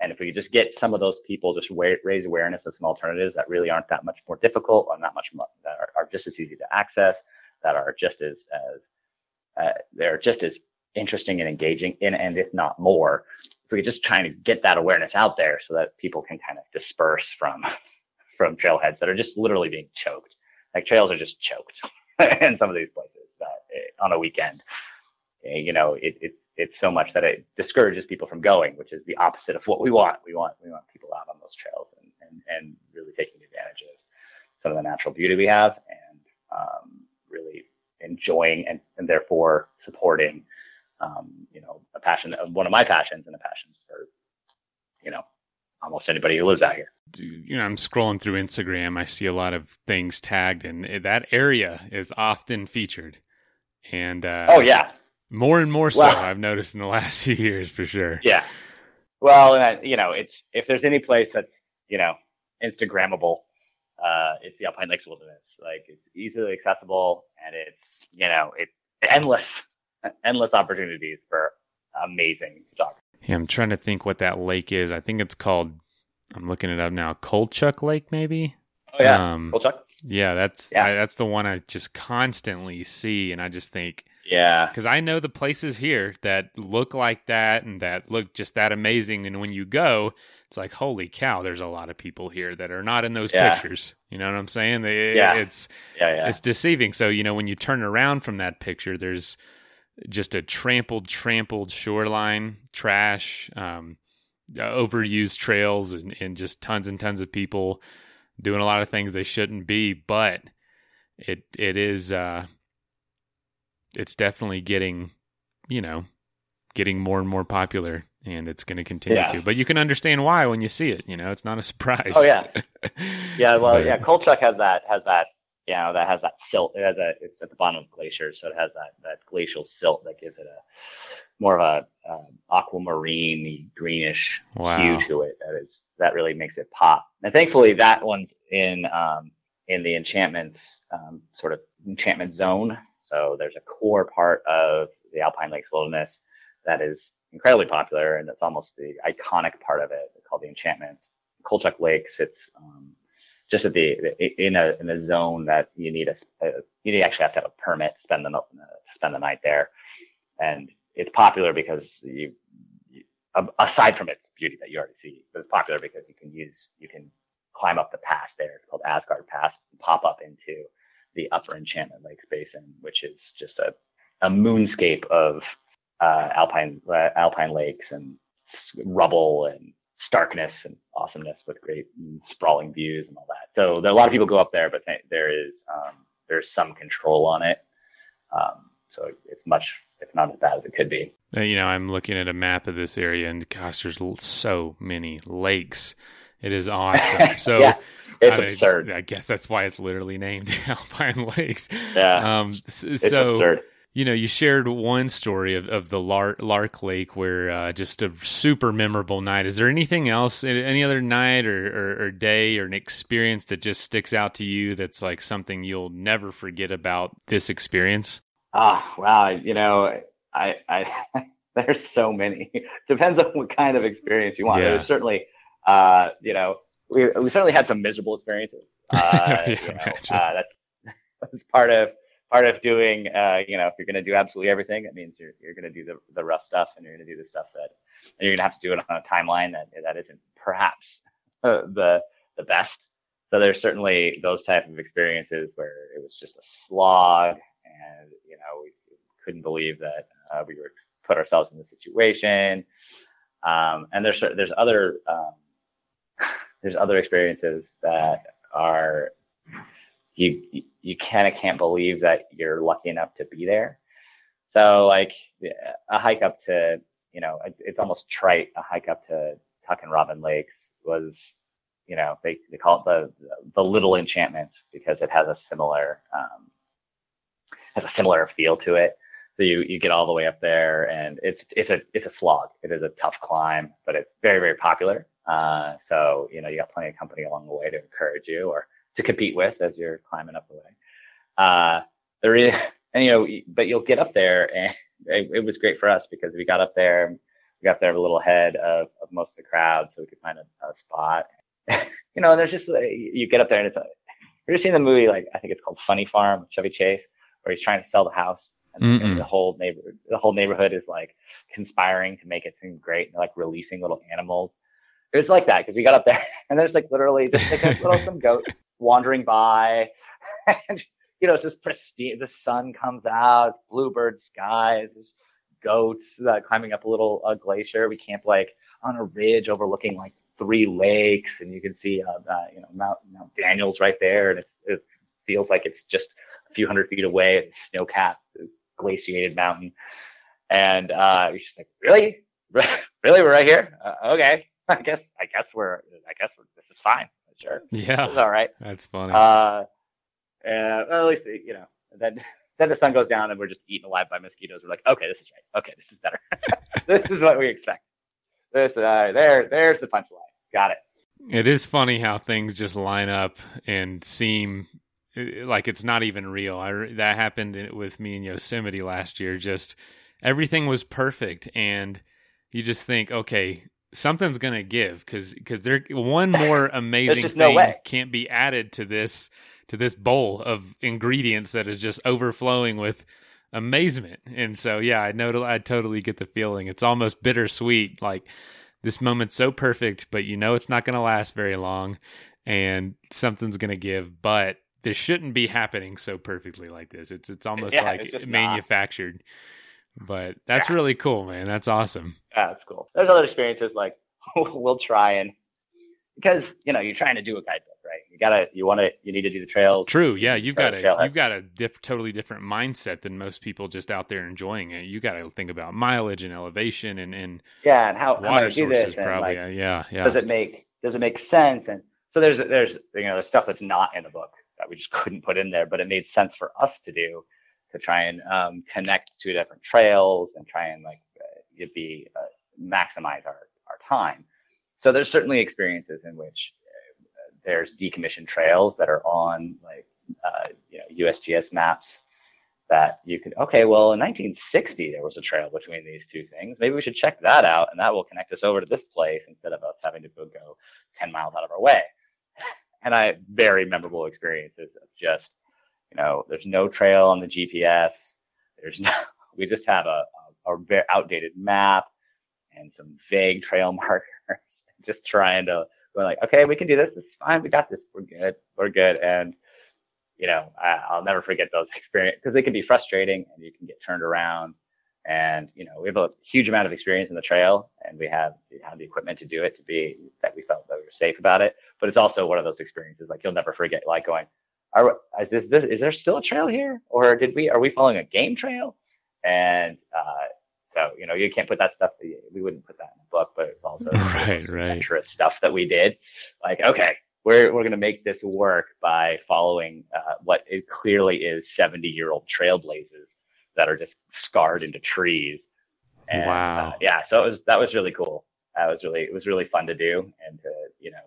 And if we could just get some of those people, just raise awareness of some alternatives that really aren't that much more difficult or not much more, that are, are just as easy to access, that are just as, as uh, they're just as interesting and engaging in, and if not more, if we could just try to get that awareness out there so that people can kind of disperse from, from trailheads that are just literally being choked. Like trails are just choked in some of these places on a weekend. Eh, You know, it, it it's so much that it discourages people from going, which is the opposite of what we want. We want we want people out on those trails and and, and really taking advantage of some of the natural beauty we have and um, really enjoying and, and therefore supporting um, you know a passion of one of my passions and a passion for you know almost anybody who lives out here. you know, I'm scrolling through Instagram. I see a lot of things tagged, and that area is often featured. And uh, Oh yeah, more and more so. Well- I've noticed in the last few years for sure. Yeah. Well, and I, you know, it's if there's any place that's you know Instagrammable, uh, it's the Alpine Lakes Wilderness. Like it's easily accessible, and it's you know it's endless, endless opportunities for amazing photography. Yeah, I'm trying to think what that lake is. I think it's called. I'm looking it up now. Colchuck Lake, maybe. Oh yeah, Um. Yeah, that's Yeah. I, that's the one I just constantly see, and I just think Yeah, because I know the places here that look like that and that look just that amazing, and when you go, it's like holy cow, there's a lot of people here that are not in those Yeah. pictures. You know what I'm saying? They, Yeah. It's yeah, yeah. it's deceiving. So you know when you turn around from that picture, there's just a trampled, trampled shoreline, trash, um, overused trails, and, and just tons and tons of people doing a lot of things they shouldn't be. But it it is uh, it's definitely getting you know getting more and more popular. And it's going to continue Yeah. to, but you can understand why when you see it. You know, it's not a surprise. Oh, yeah. Yeah, well, But- yeah, Colchuck has that has that you know that has that silt. It has a it's at the bottom of glaciers, so it has that that glacial silt that gives it more of a uh, aquamarine greenish wow. hue to it. That is that really makes it pop. And thankfully, that one's in um, in the enchantments um, sort of enchantment zone. So there's a core part of the Alpine Lakes Wilderness that is incredibly popular, and it's almost the iconic part of it called the enchantments. Colchuck Lake sits um, just at the in a in a zone that you need a, a you actually have to have a permit to spend the to spend the night there, and it's popular because you, you, aside from its beauty that you already see, it's popular because you can use you can climb up the pass there. It's called Asgard Pass, pop up into the Upper Enchantment Lakes Basin, which is just a a moonscape of uh, alpine uh, alpine lakes and rubble and starkness and awesomeness with great sprawling views and all that. So there, a lot of people go up there, but there is um, there's some control on it. Um, so it's much it's not as bad as it could be. Uh, you know, I'm looking at a map of this area, and gosh, there's so many lakes. It is awesome. So yeah, it's I, absurd. I guess that's why it's literally named Alpine Lakes. Yeah. Um, so, it's absurd you know, you shared one story of, of the Larch, Larch Lake where uh, just a super memorable night. Is there anything else, any other night or, or, or, day or an experience that just sticks out to you that's like something you'll never forget about this experience? Ah, wow. You know, I, I, there's so many. Depends on what kind of experience you want. Yeah. There's certainly, uh, you know, we, we certainly had some miserable experiences. Uh, yeah, you know, uh, that's, that's part of, part of doing, uh, you know, if you're going to do absolutely everything, it means you're, you're going to do the, the rough stuff and you're going to do the stuff that and you're going to have to do it on a timeline that, that isn't perhaps uh, the, the best. So there's certainly those type of experiences where it was just a slog and, you know, we couldn't believe that uh, we were put ourselves in the situation. Um, and there's, there's other, um, there's other experiences that are you you kind of can't believe that you're lucky enough to be there. So like a hike up to you know it's almost trite a hike up to Tuck and Robin Lakes was you know they they call it the the little enchantment because it has a similar um, has a similar feel to it. So you, you get all the way up there and it's, it's a, it's a slog. It is a tough climb, but it's very, very popular. Uh, so, you know, you got plenty of company along the way to encourage you or to compete with as you're climbing up the way. Uh, there is, and you know, but you'll get up there, and it, it, was great for us because we got up there, we got there a little ahead of, of most of the crowd, so we could find a, a spot. you know, there's just you get up there, and it's. A, you're seeing the movie like I think it's called Funny Farm, Chevy Chase, where he's trying to sell the house, and, and the whole neighborhood, the whole neighborhood is like conspiring to make it seem great, and like releasing little animals. It was like that because we got up there and there's like literally just like a little some goats wandering by and you know it's just pristine the sun comes out bluebird skies goats uh, climbing up a little uh, glacier. We camp like on a ridge overlooking like three lakes and you can see uh, uh, you know mount, mount daniels right there and it's, it feels like it's just few hundred feet away it's snow capped glaciated mountain and uh you're just like really really we're right here uh, okay I guess I guess we're I guess we're, this is fine. Sure. Yeah. It's all right. That's funny. Uh, and well, at least you know then then the sun goes down and we're just eaten alive by mosquitoes. We're like, okay, this is right. Okay, this is better. this is what we expect. This uh, there there's the punchline. Got it. It is funny how things just line up and seem Uh, like it's not even real. I, that happened uh, with me in Yosemite last year. Just everything was perfect, and you just think, okay, something's gonna give because because there one more amazing thing no can't be added to this to this bowl of ingredients that is just overflowing with amazement. And so yeah, I know I totally get the feeling. It's almost bittersweet. Like this moment's so perfect, but you know it's not gonna last very long, and something's gonna give. But this shouldn't be happening so perfectly like this. It's it's almost yeah, like it's manufactured. Not. But that's yeah. really cool, man. That's awesome. Yeah, that's cool. There's other experiences like we'll try and because you know you're trying to do a guidebook, right? You gotta, you want to, you need to do the trails. True. Yeah, you've got a you've got a diff, totally different mindset than most people just out there enjoying it. You got to think about mileage and elevation and and yeah, and how water how sources probably. Like, yeah, yeah. Does it make does it make sense? And so there's there's you know there's stuff that's not in the book that we just couldn't put in there, but it made sense for us to do to try and um, connect two different trails and try and like be uh, maximize our our time. So there's certainly experiences in which uh, there's decommissioned trails that are on like uh, you know USGS maps that you could okay well in 1960 there was a trail between these two things maybe we should check that out and that will connect us over to this place instead of us having to go 10 miles out of our way and i very memorable experiences of just you know there's no trail on the gps there's no we just have a, a, a very outdated map and some vague trail markers just trying to go like okay we can do this. It's fine. We got this. We're good. We're good. And you know, I, will never forget those experiences because they can be frustrating and you can get turned around. And, you know, we have a huge amount of experience in the trail and we have, we have the equipment to do it to be that we felt that we were safe about it. But it's also one of those experiences like you'll never forget, like going, are, is this, this, is there still a trail here? Or did we, are we following a game trail? And, uh, so, you know, you can't put that stuff, we wouldn't put that in the book, but it's also right, right. stuff that we did. Like, okay, we're we're going to make this work by following uh, what it clearly is 70 year old trailblazers that are just scarred into trees. And, wow. Uh, yeah. So it was that was really cool. That was really it was really fun to do and to you know.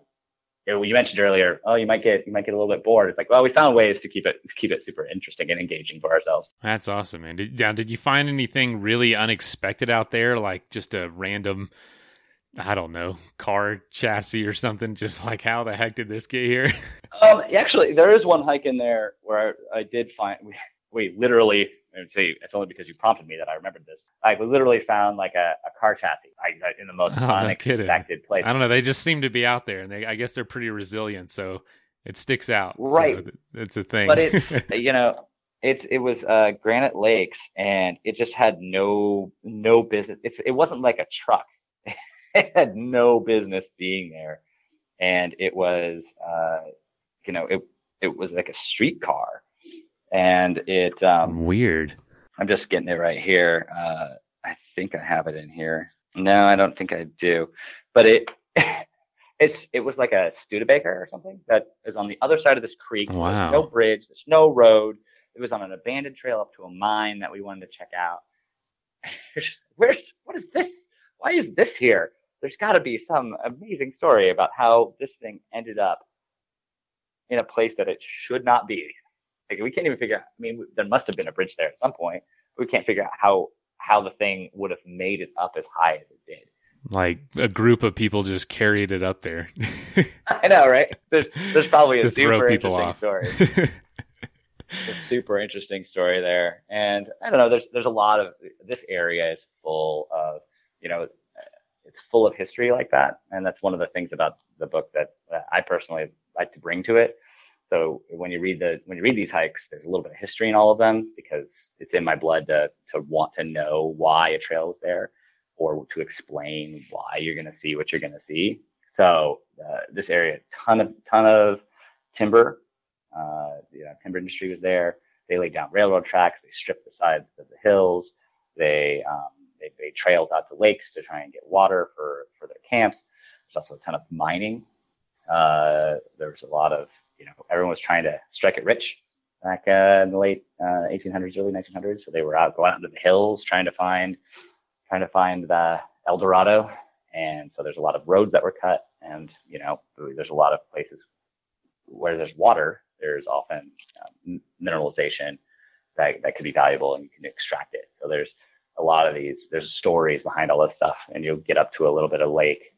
You mentioned earlier, oh, you might get you might get a little bit bored. It's like, well, we found ways to keep it keep it super interesting and engaging for ourselves. That's awesome, man. Did, now, did you find anything really unexpected out there, like just a random I don't know, car chassis or something. Just like, how the heck did this get here? um, actually, there is one hike in there where I, I did find we, we literally. Would say it's only because you prompted me that I remembered this. Like we literally found like a, a car chassis like, in the most oh, unexpected place. I don't know. They just seem to be out there, and they I guess they're pretty resilient, so it sticks out. Right, so it's a thing. But it's you know it's it was uh, Granite Lakes, and it just had no no business. It's it wasn't like a truck. it had no business being there, and it was, uh, you know, it it was like a streetcar, and it um, weird. I'm just getting it right here. Uh, I think I have it in here. No, I don't think I do, but it. It's it was like a Studebaker or something that is on the other side of this creek. Wow. There's no bridge. There's no road. It was on an abandoned trail up to a mine that we wanted to check out. Where's what is this? Why is this here? there's got to be some amazing story about how this thing ended up in a place that it should not be. Like we can't even figure out. I mean, there must have been a bridge there at some point. we can't figure out how how the thing would have made it up as high as it did. Like a group of people just carried it up there. I know, right? There's there's probably a super interesting off. story. a super interesting story there, and I don't know. There's there's a lot of this area is full of you know it's full of history like that, and that's one of the things about the book that uh, I personally like to bring to it. So when you read the when you read these hikes, there's a little bit of history in all of them because it's in my blood to to want to know why a trail is there or to explain why you're going to see what you're going to see. So uh, this area, ton of ton of timber. Uh, know, timber industry was there. They laid down railroad tracks. They stripped the sides of the hills. They um, they made trails out to lakes to try and get water for, for their camps. There's also a ton of mining. Uh, there was a lot of, you know, everyone was trying to strike it rich back uh, in the late uh, 1800s, early 1900s. So they were out going out into the hills trying to find, trying to find the El Dorado. And so there's a lot of roads that were cut, and you know, there's a lot of places where there's water. There's often uh, mineralization that that could be valuable, and you can extract it. So there's a lot of these, there's stories behind all this stuff, and you'll get up to a little bit of lake.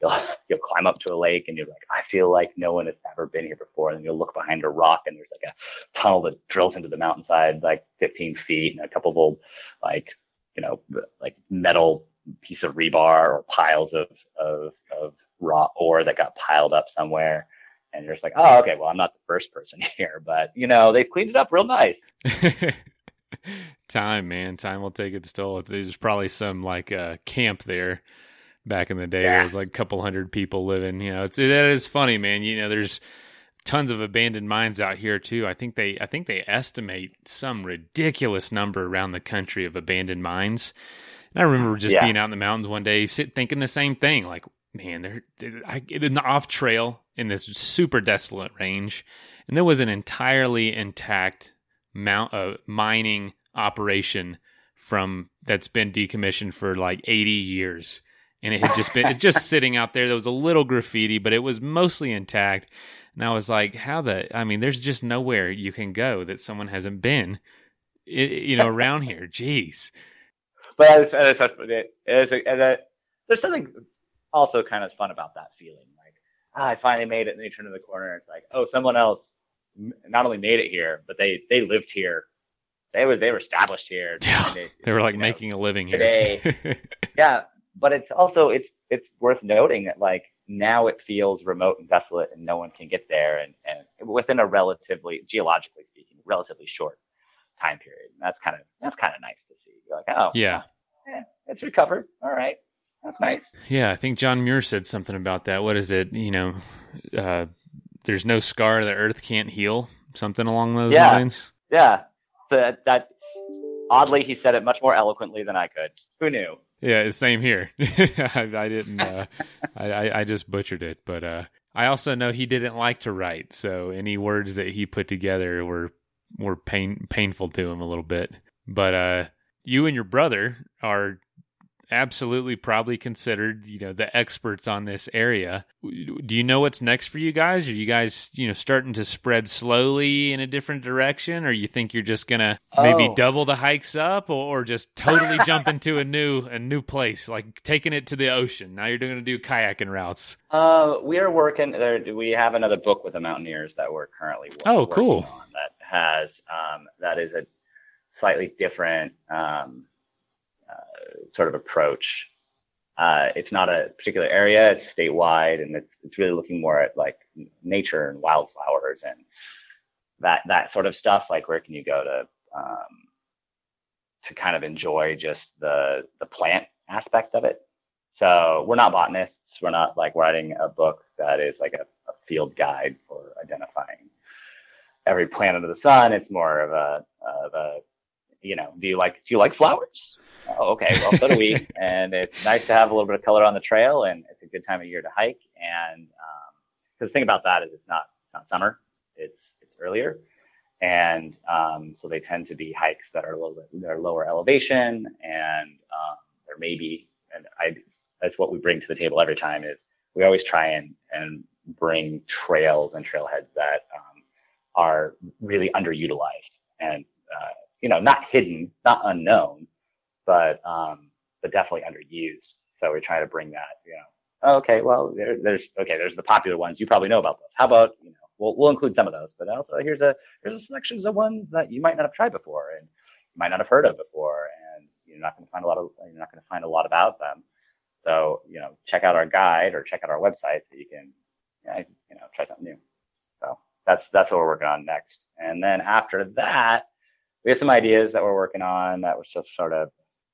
You'll you'll climb up to a lake, and you're like, I feel like no one has ever been here before. And you'll look behind a rock, and there's like a tunnel that drills into the mountainside, like 15 feet, and a couple of old, like you know, like metal piece of rebar or piles of of of raw ore that got piled up somewhere and you're just like, oh, okay, well, I'm not the first person here, but you know, they've cleaned it up real nice. time, man. Time will take its toll. There's probably some like uh, camp there back in the day. Yeah. There was like a couple hundred people living. You know, it's it is funny, man. You know, there's tons of abandoned mines out here too. I think they I think they estimate some ridiculous number around the country of abandoned mines. And I remember just yeah. being out in the mountains one day, sit thinking the same thing. Like, man, they're, they're I, in the off trail in this super desolate range, and there was an entirely intact mount uh, mining operation from that's been decommissioned for like 80 years. And it had just been it's just sitting out there. There was a little graffiti, but it was mostly intact. And I was like, how the I mean, there's just nowhere you can go that someone hasn't been you know around here. Jeez. But it's, it's, it's, it's, there's something also kind of fun about that feeling. Like, ah, I finally made it, and then you turn to the corner, and it's like, oh, someone else not only made it here, but they they lived here. They was they were established here. Yeah, they, they were like making know, a living today. here. yeah, but it's also it's it's worth noting that like now it feels remote and desolate, and no one can get there, and and within a relatively geologically speaking, relatively short time period. And that's kind of that's kind of nice to see. You're like, oh, yeah, yeah, it's recovered. All right, that's nice. Yeah, I think John Muir said something about that. What is it? You know, uh, there's no scar the earth can't heal. Something along those yeah. lines. Yeah, that that oddly he said it much more eloquently than I could. Who knew? Yeah, same here. I, I, didn't. Uh, I, I just butchered it, but uh, I also know he didn't like to write, so any words that he put together were were pain painful to him a little bit. But uh, you and your brother are absolutely probably considered, you know, the experts on this area. Do you know what's next for you guys? Are you guys, you know, starting to spread slowly in a different direction or you think you're just going to oh. maybe double the hikes up or, or just totally jump into a new a new place, like taking it to the ocean. Now you're going to do kayaking routes. Uh, we are working there we have another book with the mountaineers that we're currently Oh, cool. that has um, that is a slightly different um, sort of approach. Uh, it's not a particular area; it's statewide, and it's it's really looking more at like nature and wildflowers and that that sort of stuff. Like where can you go to um, to kind of enjoy just the the plant aspect of it. So we're not botanists. We're not like writing a book that is like a, a field guide for identifying every plant under the sun. It's more of a of a you know, do you like do you like flowers? Oh, okay, well so do we. and it's nice to have a little bit of color on the trail, and it's a good time of year to hike. And because um, the thing about that is it's not it's not summer, it's it's earlier, and um, so they tend to be hikes that are a little bit they're lower elevation, and um, there may be and I that's what we bring to the table every time is we always try and and bring trails and trailheads that um, are really underutilized and uh, you know, not hidden, not unknown, but um, but definitely underused. So we try to bring that, you know. Okay, well, there, there's okay. There's the popular ones. You probably know about those. How about you know? We'll we'll include some of those, but also here's a here's a selection of ones that you might not have tried before and you might not have heard of before, and you're not going to find a lot of you're not going to find a lot about them. So you know, check out our guide or check out our website so you can you know try something new. So that's that's what we're working on next, and then after that we have some ideas that we're working on that was just sort of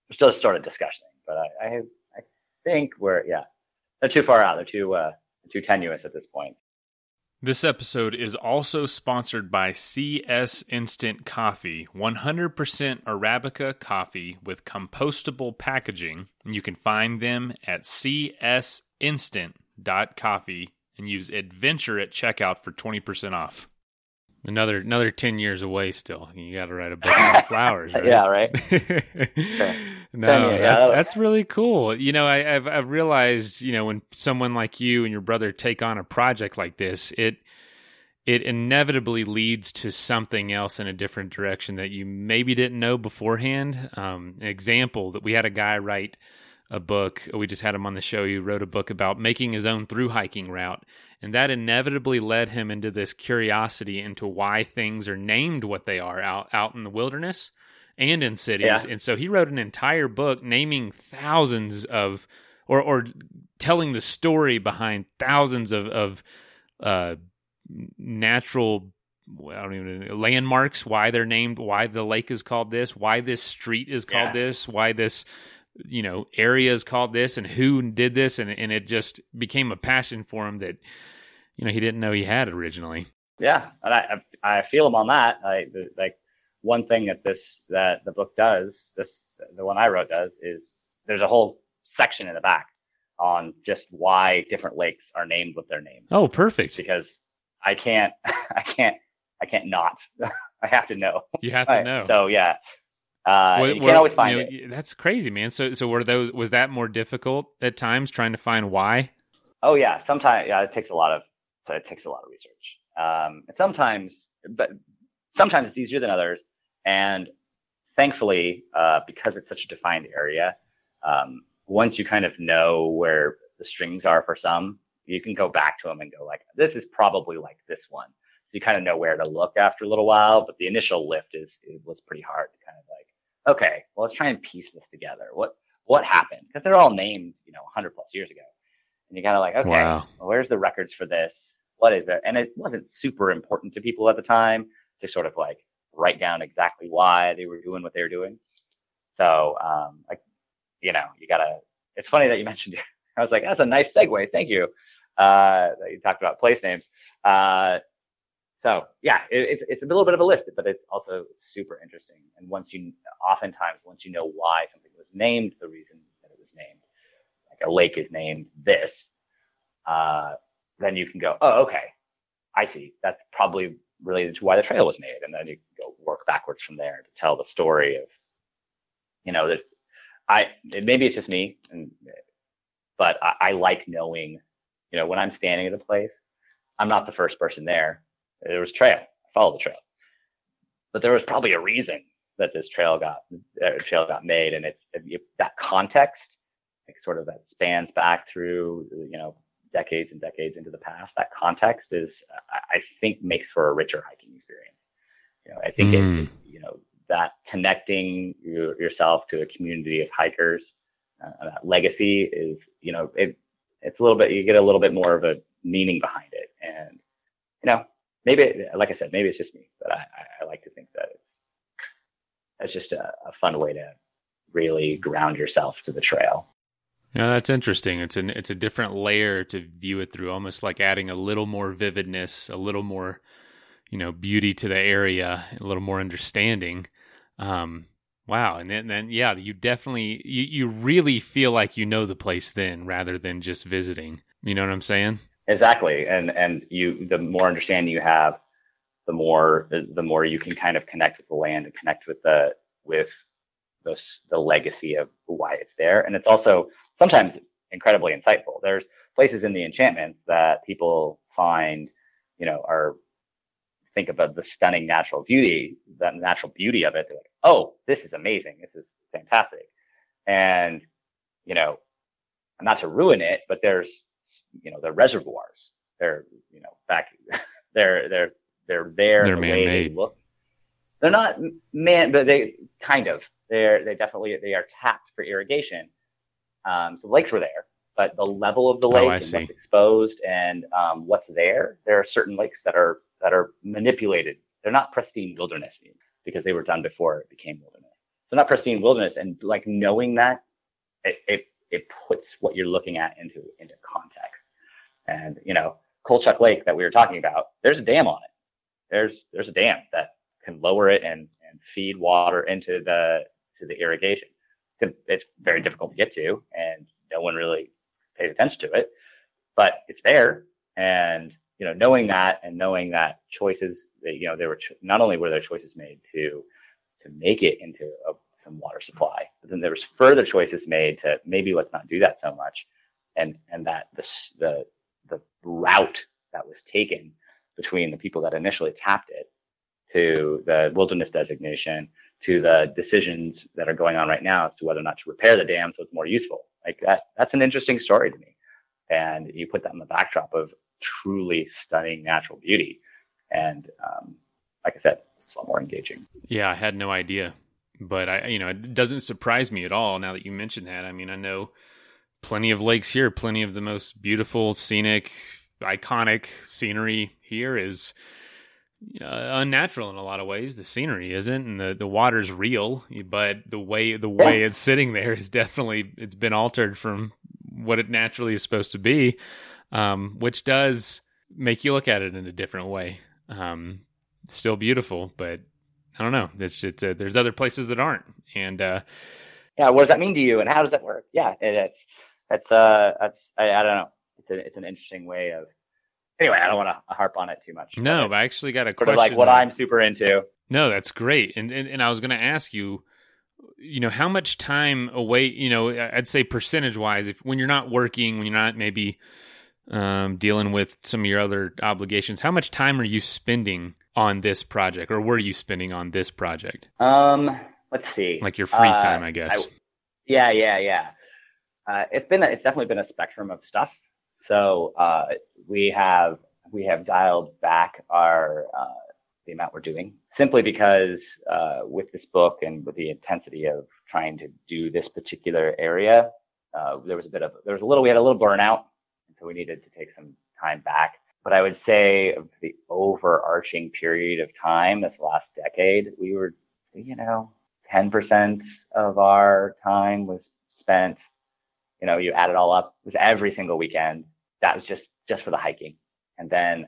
we're still sort of discussing, but I, I, I think we're yeah they're too far out. They're too uh, too tenuous at this point. This episode is also sponsored by CS Instant Coffee, 100% Arabica coffee with compostable packaging. And you can find them at csinstant.coffee and use adventure at checkout for 20% off. Another another ten years away still. You got to write a book on flowers. Right? yeah, right. no, that, that's really cool. You know, I, have I've realized you know when someone like you and your brother take on a project like this, it it inevitably leads to something else in a different direction that you maybe didn't know beforehand. Um, an example that we had a guy write a book. We just had him on the show. He wrote a book about making his own through hiking route. And that inevitably led him into this curiosity into why things are named what they are out, out in the wilderness and in cities. Yeah. And so he wrote an entire book naming thousands of, or, or telling the story behind thousands of, of uh, natural I don't even know, landmarks, why they're named, why the lake is called this, why this street is called yeah. this, why this you know areas called this and who did this and and it just became a passion for him that you know he didn't know he had originally yeah and i i feel him on that i like one thing that this that the book does this the one i wrote does is there's a whole section in the back on just why different lakes are named with their names. oh perfect because i can't i can't i can't not i have to know you have to know so yeah Uh, you can't always find you it. That's crazy, man. So, so were those? Was that more difficult at times trying to find why? Oh yeah, sometimes yeah, it takes a lot of it takes a lot of research. Um, and sometimes, but sometimes it's easier than others. And thankfully, uh, because it's such a defined area, um, once you kind of know where the strings are for some, you can go back to them and go like, this is probably like this one. So you kind of know where to look after a little while. But the initial lift is it was pretty hard to kind of like, okay, well let's try and piece this together. What what happened? Because they're all named, you know, 100 plus years ago. And you kind of like, okay, Wow. well, where's the records for this? What is it? And it wasn't super important to people at the time to sort of like write down exactly why they were doing what they were doing. So, um, like, you know, you gotta, it's funny that you mentioned, it. I was like, that's a nice segue. Thank you. Uh, that you talked about place names. Uh, so yeah, it, it's, it's a little bit of a lift, but it's also super interesting. And once you, oftentimes, once you know why something was named, the reason that it was named, a lake is named this, uh, then you can go, oh, okay, I see. That's probably related to why the trail was made. And then you can go work backwards from there to tell the story of, you know, that I, maybe it's just me, and, but I, I like knowing, you know, when I'm standing at a place, I'm not the first person there. There was trail. I the trail. But there was probably a reason that this trail got, uh, trail got made. And it's it, that context, like sort of that spans back through, you know, decades and decades into the past. That context is, I, think, makes for a richer hiking experience. You know, I think Mm. it, you know, that connecting your, yourself to a community of hikers, uh, that legacy is, you know, it, it's a little bit, you get a little bit more of a meaning behind it. And, you know, maybe, like I said, maybe it's just me, but I, I, I like to think that it's, it's just a, a fun way to really ground yourself to the trail. No, that's interesting. It's an it's a different layer to view it through, almost like adding a little more vividness, a little more, you know, beauty to the area, a little more understanding. Um, wow, and then, then yeah, you definitely you you really feel like you know the place then, rather than just visiting. You know what I'm saying? Exactly. And, and you, the more understanding you have, the more, the more you can kind of connect with the land and connect with the, with the, the legacy of why it's there. And it's also sometimes incredibly insightful. There's places in the enchantments that people find, you know, are think about the stunning natural beauty, the natural beauty of it. They're like, oh, this is amazing. This is fantastic. And, you know, not to ruin it, but there's, you know, the reservoirs. They're, you know, back, they're, they're, they're there. They're the man-made. look. They're not man, but they kind of, they're, they definitely, they are tapped for irrigation. Um, so the lakes were there, but the level of the Oh, lake I and see. what's exposed and, um, what's there, there are certain lakes that are, that are manipulated. They're not pristine wilderness because they were done before it became wilderness. So not pristine wilderness and like knowing that it, it, it puts what you're looking at into, into context. And, you know, Colchuck Lake that we were talking about, there's a dam on it. There's, there's a dam that can lower it and, and feed water into the, to the irrigation. It's, very difficult to get to and no one really pays attention to it, but it's there. And, you know, knowing that and knowing that choices, that, you know, there were, cho- not only were there choices made to, to make it into a, some water supply, but then there was further choices made to maybe let's not do that so much. And, and that the, the, the route that was taken between the people that initially tapped it to the wilderness designation to the decisions that are going on right now as to whether or not to repair the dam so it's more useful. Like that, that's an interesting story to me. And you put that in the backdrop of truly stunning natural beauty. And, um, like I said, it's a lot more engaging. Yeah, I had no idea, but I, you know, it doesn't surprise me at all now that you mentioned that. I mean, I know plenty of lakes here, plenty of the most beautiful, scenic, iconic scenery here is uh, unnatural in a lot of ways. The scenery isn't, and the the water's real, but the way the way it's sitting there is definitely it's been altered from what it naturally is supposed to be, um, which does make you look at it in a different way. Um, still beautiful, but I don't know. It's, it's uh, there's other places that aren't, and uh, Yeah. What does that mean to you and how does that work? Yeah. It, it's, it's, uh, that's, I, I don't know. It's, a, it's an interesting way of, anyway, I don't want to harp on it too much. no, I actually got a sort question. of like what I'm super into. No, that's great, and and, and I was going to ask you, you know, how much time away, you know, I'd say percentage wise, if when you're not working, when you're not maybe um, dealing with some of your other obligations, how much time are you spending on this project or were you spending on this project? Um, let's see. Like your free uh, time, I guess. I, yeah, yeah, yeah. Uh, it's been, a, it's definitely been a spectrum of stuff. So, uh, we have, we have dialed back our, uh, the amount we're doing simply because uh, with this book and with the intensity of trying to do this particular area, uh, there was a bit of there was a little we had a little burnout, so we needed to take some time back. But I would say the overarching period of time, this last decade, we were, you know, 10% of our time was spent, you know, you add it all up, it was every single weekend. That was just, just for the hiking. And then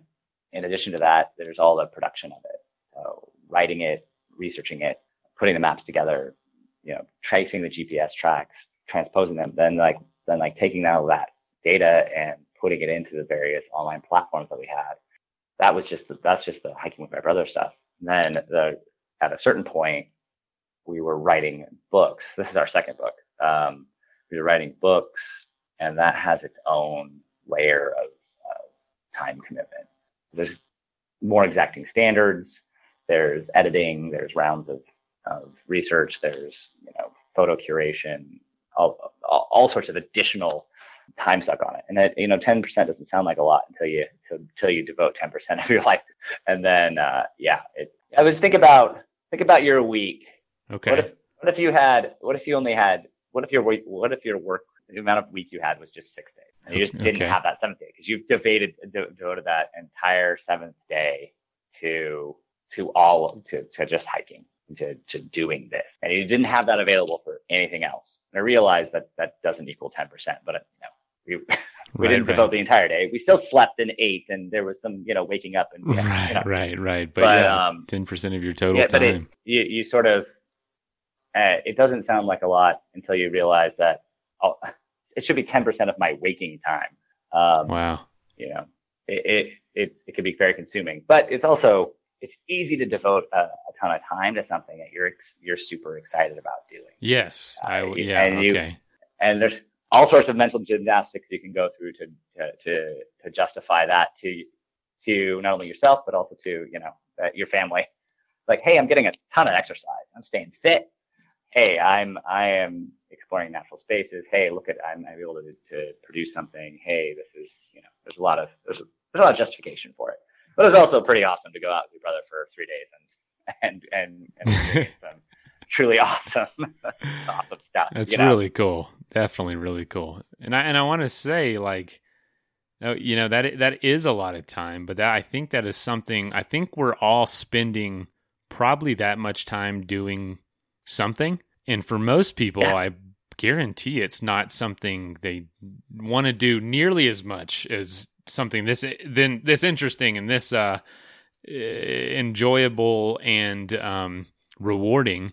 in addition to that, there's all the production of it. So writing it, researching it, putting the maps together, you know, tracing the GPS tracks, transposing them, then like then like taking all that data and putting it into the various online platforms that we had. That was just the, that's just the hiking with my brother stuff. And then the, at a certain point, we were writing books. This is our second book. Um, we were writing books, and that has its own layer of uh, time commitment. There's more exacting standards there's editing, there's rounds of, of research, there's you know photo curation, all, all, all sorts of additional time suck on it. And that you know 10% doesn't sound like a lot until you until you devote 10% of your life. And then uh, yeah, it, I would think about think about your week. Okay. What if what if you had what if you only had what if your what if your work the amount of week you had was just six days and you just didn't okay. have that seventh day because you've devoted devoted that entire seventh day to to all to, to just hiking to, to doing this. And you didn't have that available for anything else. And i realized that that doesn't equal 10% but you know we, we right, didn't devote the entire day. We still slept and ate and there was some you know waking up and right you know. right right. But, but yeah, um, 10% of your total yeah, time but it, you, you sort of uh, it doesn't sound like a lot until you realize that oh, it should be 10% of my waking time um, wow you know it, it it, it could be very consuming but it's also it's easy to devote a, a, ton of time to something that you're you're super excited about doing. Yes, uh, I, yeah, and you, okay. And there's all sorts of mental gymnastics you can go through to to to, to justify that to to not only yourself but also to you know uh, your family. Like, hey, I'm getting a ton of exercise. I'm staying fit. Hey, I'm I am exploring natural spaces. Hey, look at I'm, I'm able to to produce something. Hey, this is you know there's a lot of there's a, there's a lot of justification for it. But it was also pretty awesome to go out with your brother for three days and and and, and some truly awesome awesome stuff. That's you know? really cool. Definitely really cool. And I and I want to say like oh, you know that that is a lot of time, but that I think that is something I think we're all spending probably that much time doing something. And for most people, yeah. I guarantee it's not something they want to do nearly as much as something this then this interesting and this uh, enjoyable and um, rewarding.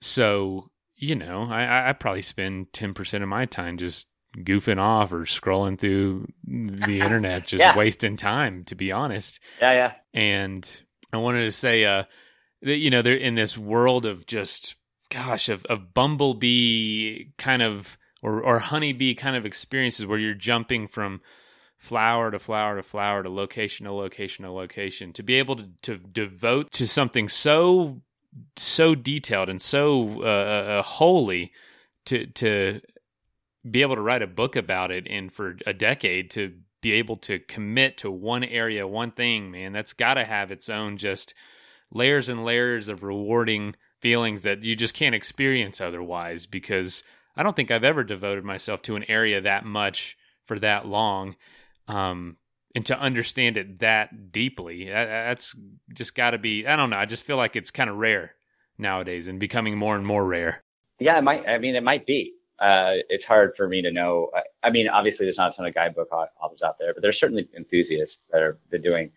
So you know, I, I probably spend ten percent of my time just goofing off or scrolling through the internet, just yeah. wasting time. To be honest, yeah, yeah. And I wanted to say, uh, that you know, they're in this world of just gosh of of bumblebee kind of or or honeybee kind of experiences where you're jumping from flower to flower to flower to location to location to location to be able to, to devote to something so so detailed and so uh, uh, holy to to be able to write a book about it and for a decade to be able to commit to one area one thing man that's got to have its own just layers and layers of rewarding feelings that you just can't experience otherwise because I don't think I've ever devoted myself to an area that much for that long um, and to understand it that deeply, that, that's just got to be. I don't know. I just feel like it's kind of rare nowadays and becoming more and more rare. Yeah, it might. I mean, it might be. Uh, it's hard for me to know. I, I, mean, obviously, there's not a ton of guidebook authors out there, but there's certainly enthusiasts that are doing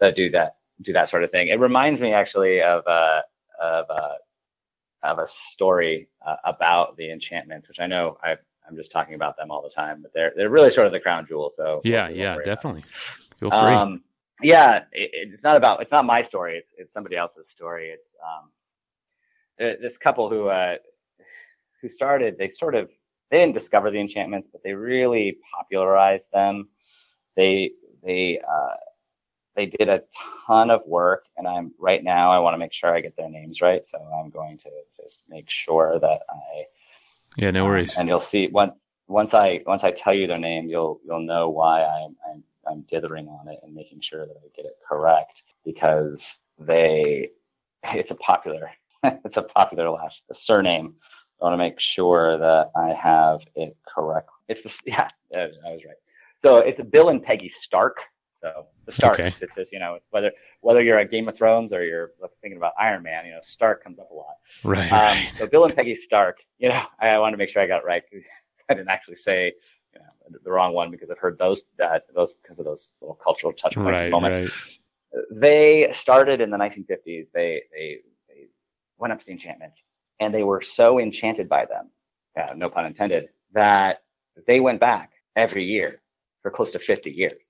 that do that do that sort of thing. It reminds me actually of uh, of uh, of a story uh, about the enchantments, which I know I've I'm just talking about them all the time, but they're they're really sort of the crown jewel. So yeah, yeah, definitely. Feel free. Um, yeah, it, it's not about it's not my story. It's it's somebody else's story. It's um, this couple who uh, who started, they sort of they didn't discover the enchantments, but they really popularized them. They they uh, they did a ton of work, and I'm right now. I want to make sure I get their names right, so I'm going to just make sure that I. Yeah, no worries. Um, and you'll see once once I once I tell you their name, you'll you'll know why I'm I'm I'm dithering on it and making sure that I get it correct because they it's a popular it's a popular last surname. I want to make sure that I have it correct. It's the yeah, I was right. So it's Bill and Peggy Stark. So the Starks. Okay. It's just you know whether whether you're at Game of Thrones or you're thinking about Iron Man, you know Stark comes up a lot. Right. Um, right. So Bill and Peggy Stark. You know I, I want to make sure I got it right. I didn't actually say you know, the wrong one because I've heard those that those because of those little cultural touch points right, moment. Right. They started in the 1950s. They they they went up to the enchantments, and they were so enchanted by them, uh, no pun intended, that they went back every year for close to 50 years.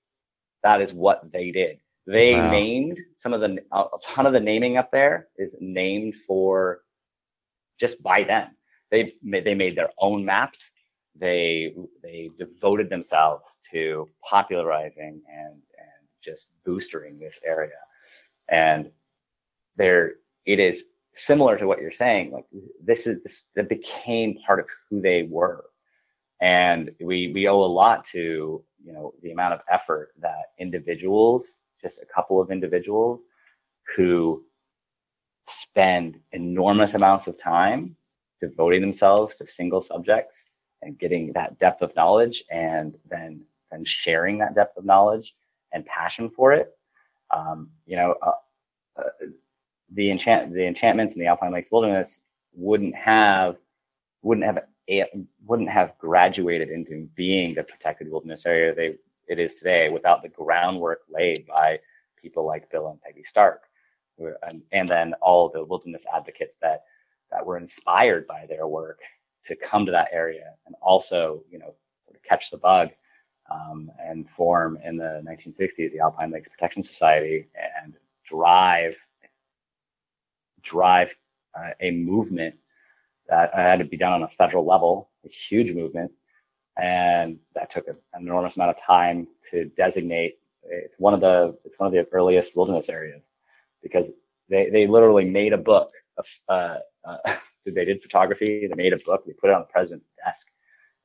That is what they did. They wow. named some of the a ton of the naming up there is named for just by them. They they made their own maps they they devoted themselves to popularizing and and just boostering this area and there it is similar to what you're saying like this is this that became part of who they were and we we owe a lot to you know the amount of effort that individuals just a couple of individuals who spend enormous amounts of time devoting themselves to single subjects and getting that depth of knowledge and then then sharing that depth of knowledge and passion for it. Um, you know, uh, uh, the enchant the enchantments in the Alpine Lakes Wilderness wouldn't have wouldn't have a, wouldn't have graduated into being the protected wilderness area they it is today without the groundwork laid by people like Bill and Peggy Stark, and, and then all the wilderness advocates that that were inspired by their work to come to that area and also, you know, sort of catch the bug um, and form in the 1960s the Alpine Lakes Protection Society and drive drive uh, a movement that had to be done on a federal level, a huge movement, and that took an enormous amount of time to designate. It's one of the it's one of the earliest wilderness areas because they they literally made a book of uh, uh, they did photography. They made a book. They put it on the president's desk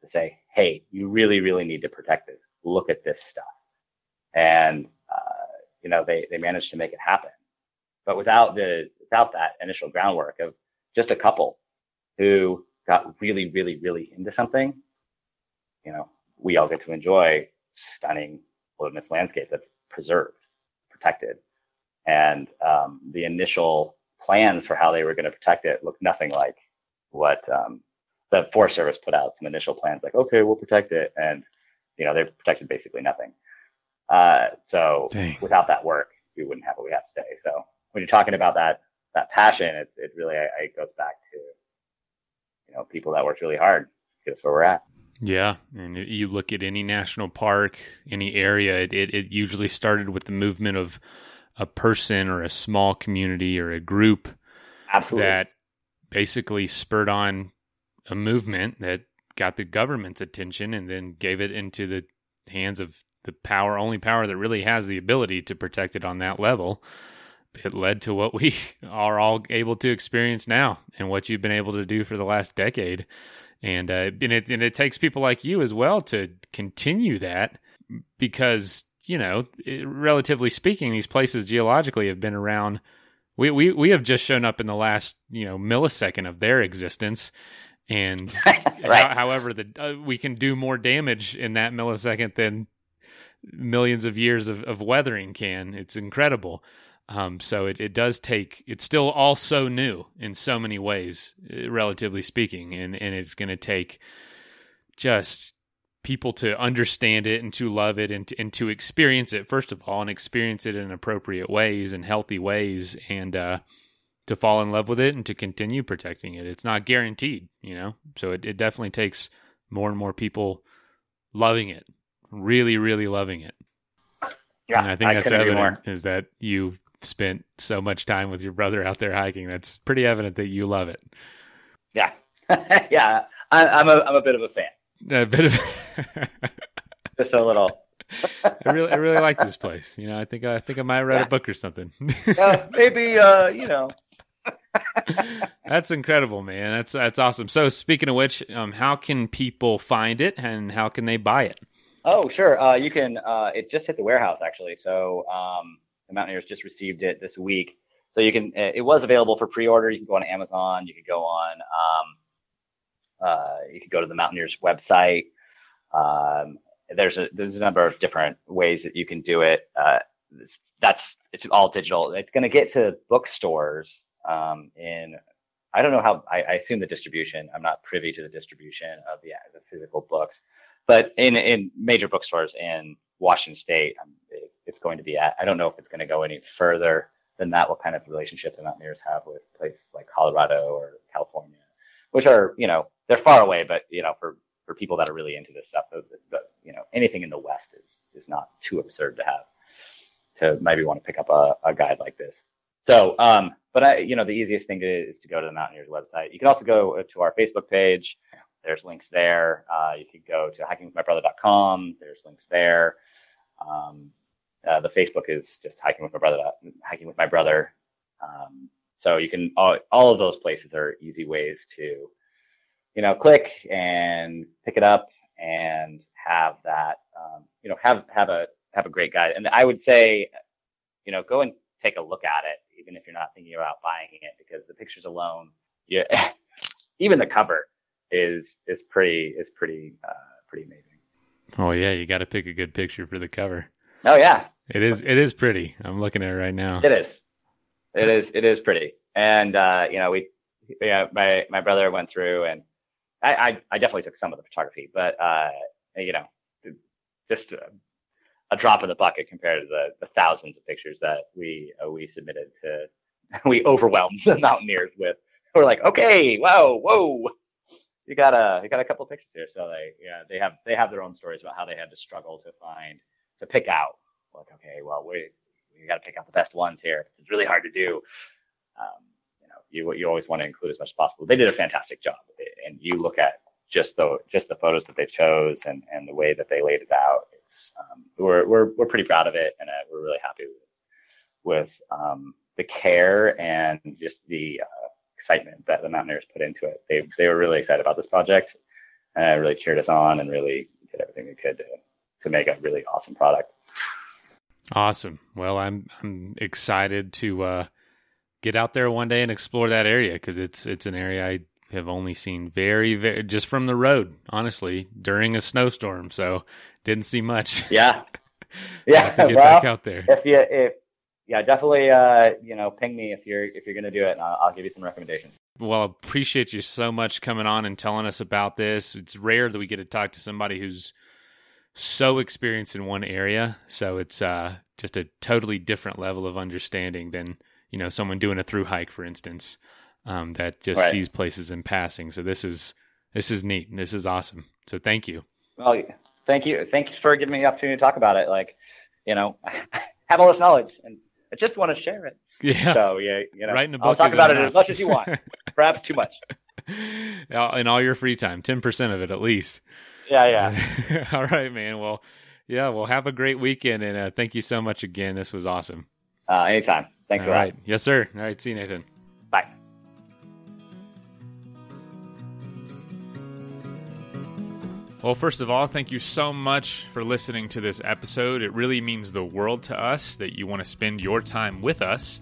to say, "Hey, you really, really need to protect this. Look at this stuff." And uh, you know, they they managed to make it happen. But without the without that initial groundwork of just a couple who got really, really, really into something, you know, we all get to enjoy stunning wilderness landscape that's preserved, protected, and um, the initial plans for how they were going to protect it looked nothing like what um, the Forest Service put out. Some initial plans like, okay, we'll protect it, and you know they protected basically nothing. Uh, so Dang. without that work, we wouldn't have what we have today. So when you're talking about that that passion, it's it really it goes back to you know people that worked really hard us where we're at. Yeah, and you look at any national park, any area, it, it, it usually started with the movement of a person or a small community or a group Absolutely. that basically spurred on a movement that got the government's attention and then gave it into the hands of the power only power that really has the ability to protect it on that level it led to what we are all able to experience now and what you've been able to do for the last decade and uh, and it and it takes people like you as well to continue that because you know, relatively speaking, these places geologically have been around. We, we, we have just shown up in the last, you know, millisecond of their existence. And right. however, the, uh, we can do more damage in that millisecond than millions of years of, of weathering can. It's incredible. Um, so it, it does take, it's still all so new in so many ways, uh, relatively speaking. And, and it's going to take just people to understand it and to love it and to, and to experience it first of all and experience it in appropriate ways and healthy ways and uh, to fall in love with it and to continue protecting it. It's not guaranteed, you know. So it, it definitely takes more and more people loving it, really, really loving it. Yeah, and I think I that's evident is that you spent so much time with your brother out there hiking. That's pretty evident that you love it. Yeah, yeah, I, I'm a I'm a bit of a fan. A bit of. Just a little. I really, I really like this place. You know, I think I think I might write Yeah. a book or something. Uh, maybe uh, you know. that's incredible, man. That's that's awesome. So, speaking of which, um, how can people find it and how can they buy it? Oh, sure. Uh, you can. Uh, it just hit the warehouse actually. So um, the Mountaineers just received it this week. So you can. It was available for pre-order. You can go on Amazon. You could go on. Um, uh, you could go to the Mountaineers website. Um, there's a there's a number of different ways that you can do it. Uh, that's it's all digital. It's going to get to bookstores um, in. I don't know how. I, I assume the distribution. I'm not privy to the distribution of the the physical books but in in major bookstores in Washington State, um, it's going to be at. I don't know if it's going to go any further than that. What kind of relationship the Mountaineers have with places like Colorado or California, which are you know they're far away, but you know for for people that are really into this stuff, the, the, you know anything in the West is is not too absurd to have to maybe want to pick up a, a guide like this. So, um, but I, you know, the easiest thing is to go to the Mountaineers website. You can also go to our Facebook page. There's links there. Uh, you could go to hikingwithmybrother.com. There's links there. Um, uh, the Facebook is just hiking with my brother, hiking with my brother. Um, so you can all, all of those places are easy ways to, you know, click and pick it up and have that, um, you know, have have a have a great guide. And I would say, you know, go and take a look at it, even if you're not thinking about buying it, because the pictures alone, yeah, even the cover is is pretty is pretty uh, pretty amazing. Oh yeah, you got to pick a good picture for the cover. Oh yeah, It is, it is pretty. I'm looking at it right now. it is, it is, it is pretty. And uh, you know, we, yeah, my my brother went through, and I I, I definitely took some of the photography, but uh, you know, just a, a drop in the bucket compared to the, the thousands of pictures that we uh, we submitted to, we overwhelmed the Mountaineers with. We're like, okay, wow, whoa, you got a you got a couple of pictures here. So they yeah they have they have their own stories about how they had to struggle to find to pick out like okay well we we got to pick out the best ones here. It's really hard to do. Um, you know you you always want to include as much as possible. They did a fantastic job, and you look at just the just the photos that they chose and and the way that they laid it out. It's um, we're we're we're pretty proud of it, and uh, we're really happy with with um, the care and just the uh, excitement that the Mountaineers put into it. They they were really excited about this project, and uh, really cheered us on, and really did everything they could to to make a really awesome product. Awesome. Well, I'm I'm excited to uh, get out there one day and explore that area because it's it's an area I have only seen very very just from the road, honestly, during a snowstorm. So didn't see much. Yeah, yeah. have to get well, back out there. if you if yeah, definitely uh you know ping me if you're if you're gonna do it, and I'll, I'll give you some recommendations. Well, I appreciate you so much coming on and telling us about this. It's rare that we get to talk to somebody who's so experienced in one area. So it's uh, just a totally different level of understanding than you know someone doing a through hike, for instance, um, that just Right. sees places in passing. So this is this is neat. and This is awesome. So thank you. Well, thank you, thank you for giving me the opportunity to talk about it. Like, you know, have all this knowledge, and I just want to share it. Yeah, So yeah, you know, writing a book. I'll talk about it as much as you want, perhaps too much. in all your free time, ten percent of it at least. Yeah, yeah. all right, man. Well, yeah. Well, have a great weekend, and uh, thank you so much again. This was awesome. Uh, anytime. Thanks All a lot. right. Yes, sir. All right. See you, Nathan. Well, first of all, thank you so much for listening to this episode. It really means the world to us that you want to spend your time with us.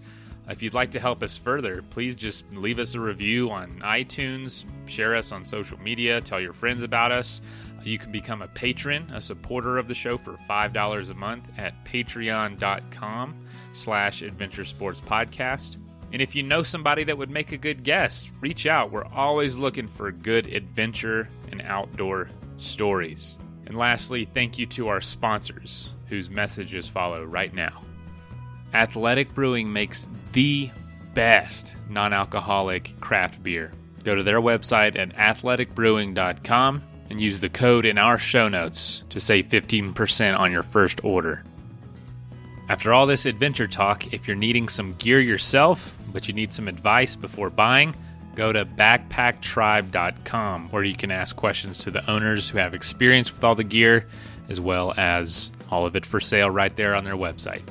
If you'd like to help us further, please just leave us a review on iTunes, share us on social media, tell your friends about us. You can become a patron, a supporter of the show for $5 a month at patreon.com slash adventure sports podcast. And if you know somebody that would make a good guest, reach out. We're always looking for good adventure and outdoor stories. And lastly, thank you to our sponsors, whose messages follow right now. Athletic Brewing makes the best non alcoholic craft beer. Go to their website at athleticbrewing.com and use the code in our show notes to save 15% on your first order. After all this adventure talk, if you're needing some gear yourself, but you need some advice before buying, go to backpacktribe.com where you can ask questions to the owners who have experience with all the gear, as well as all of it for sale right there on their website.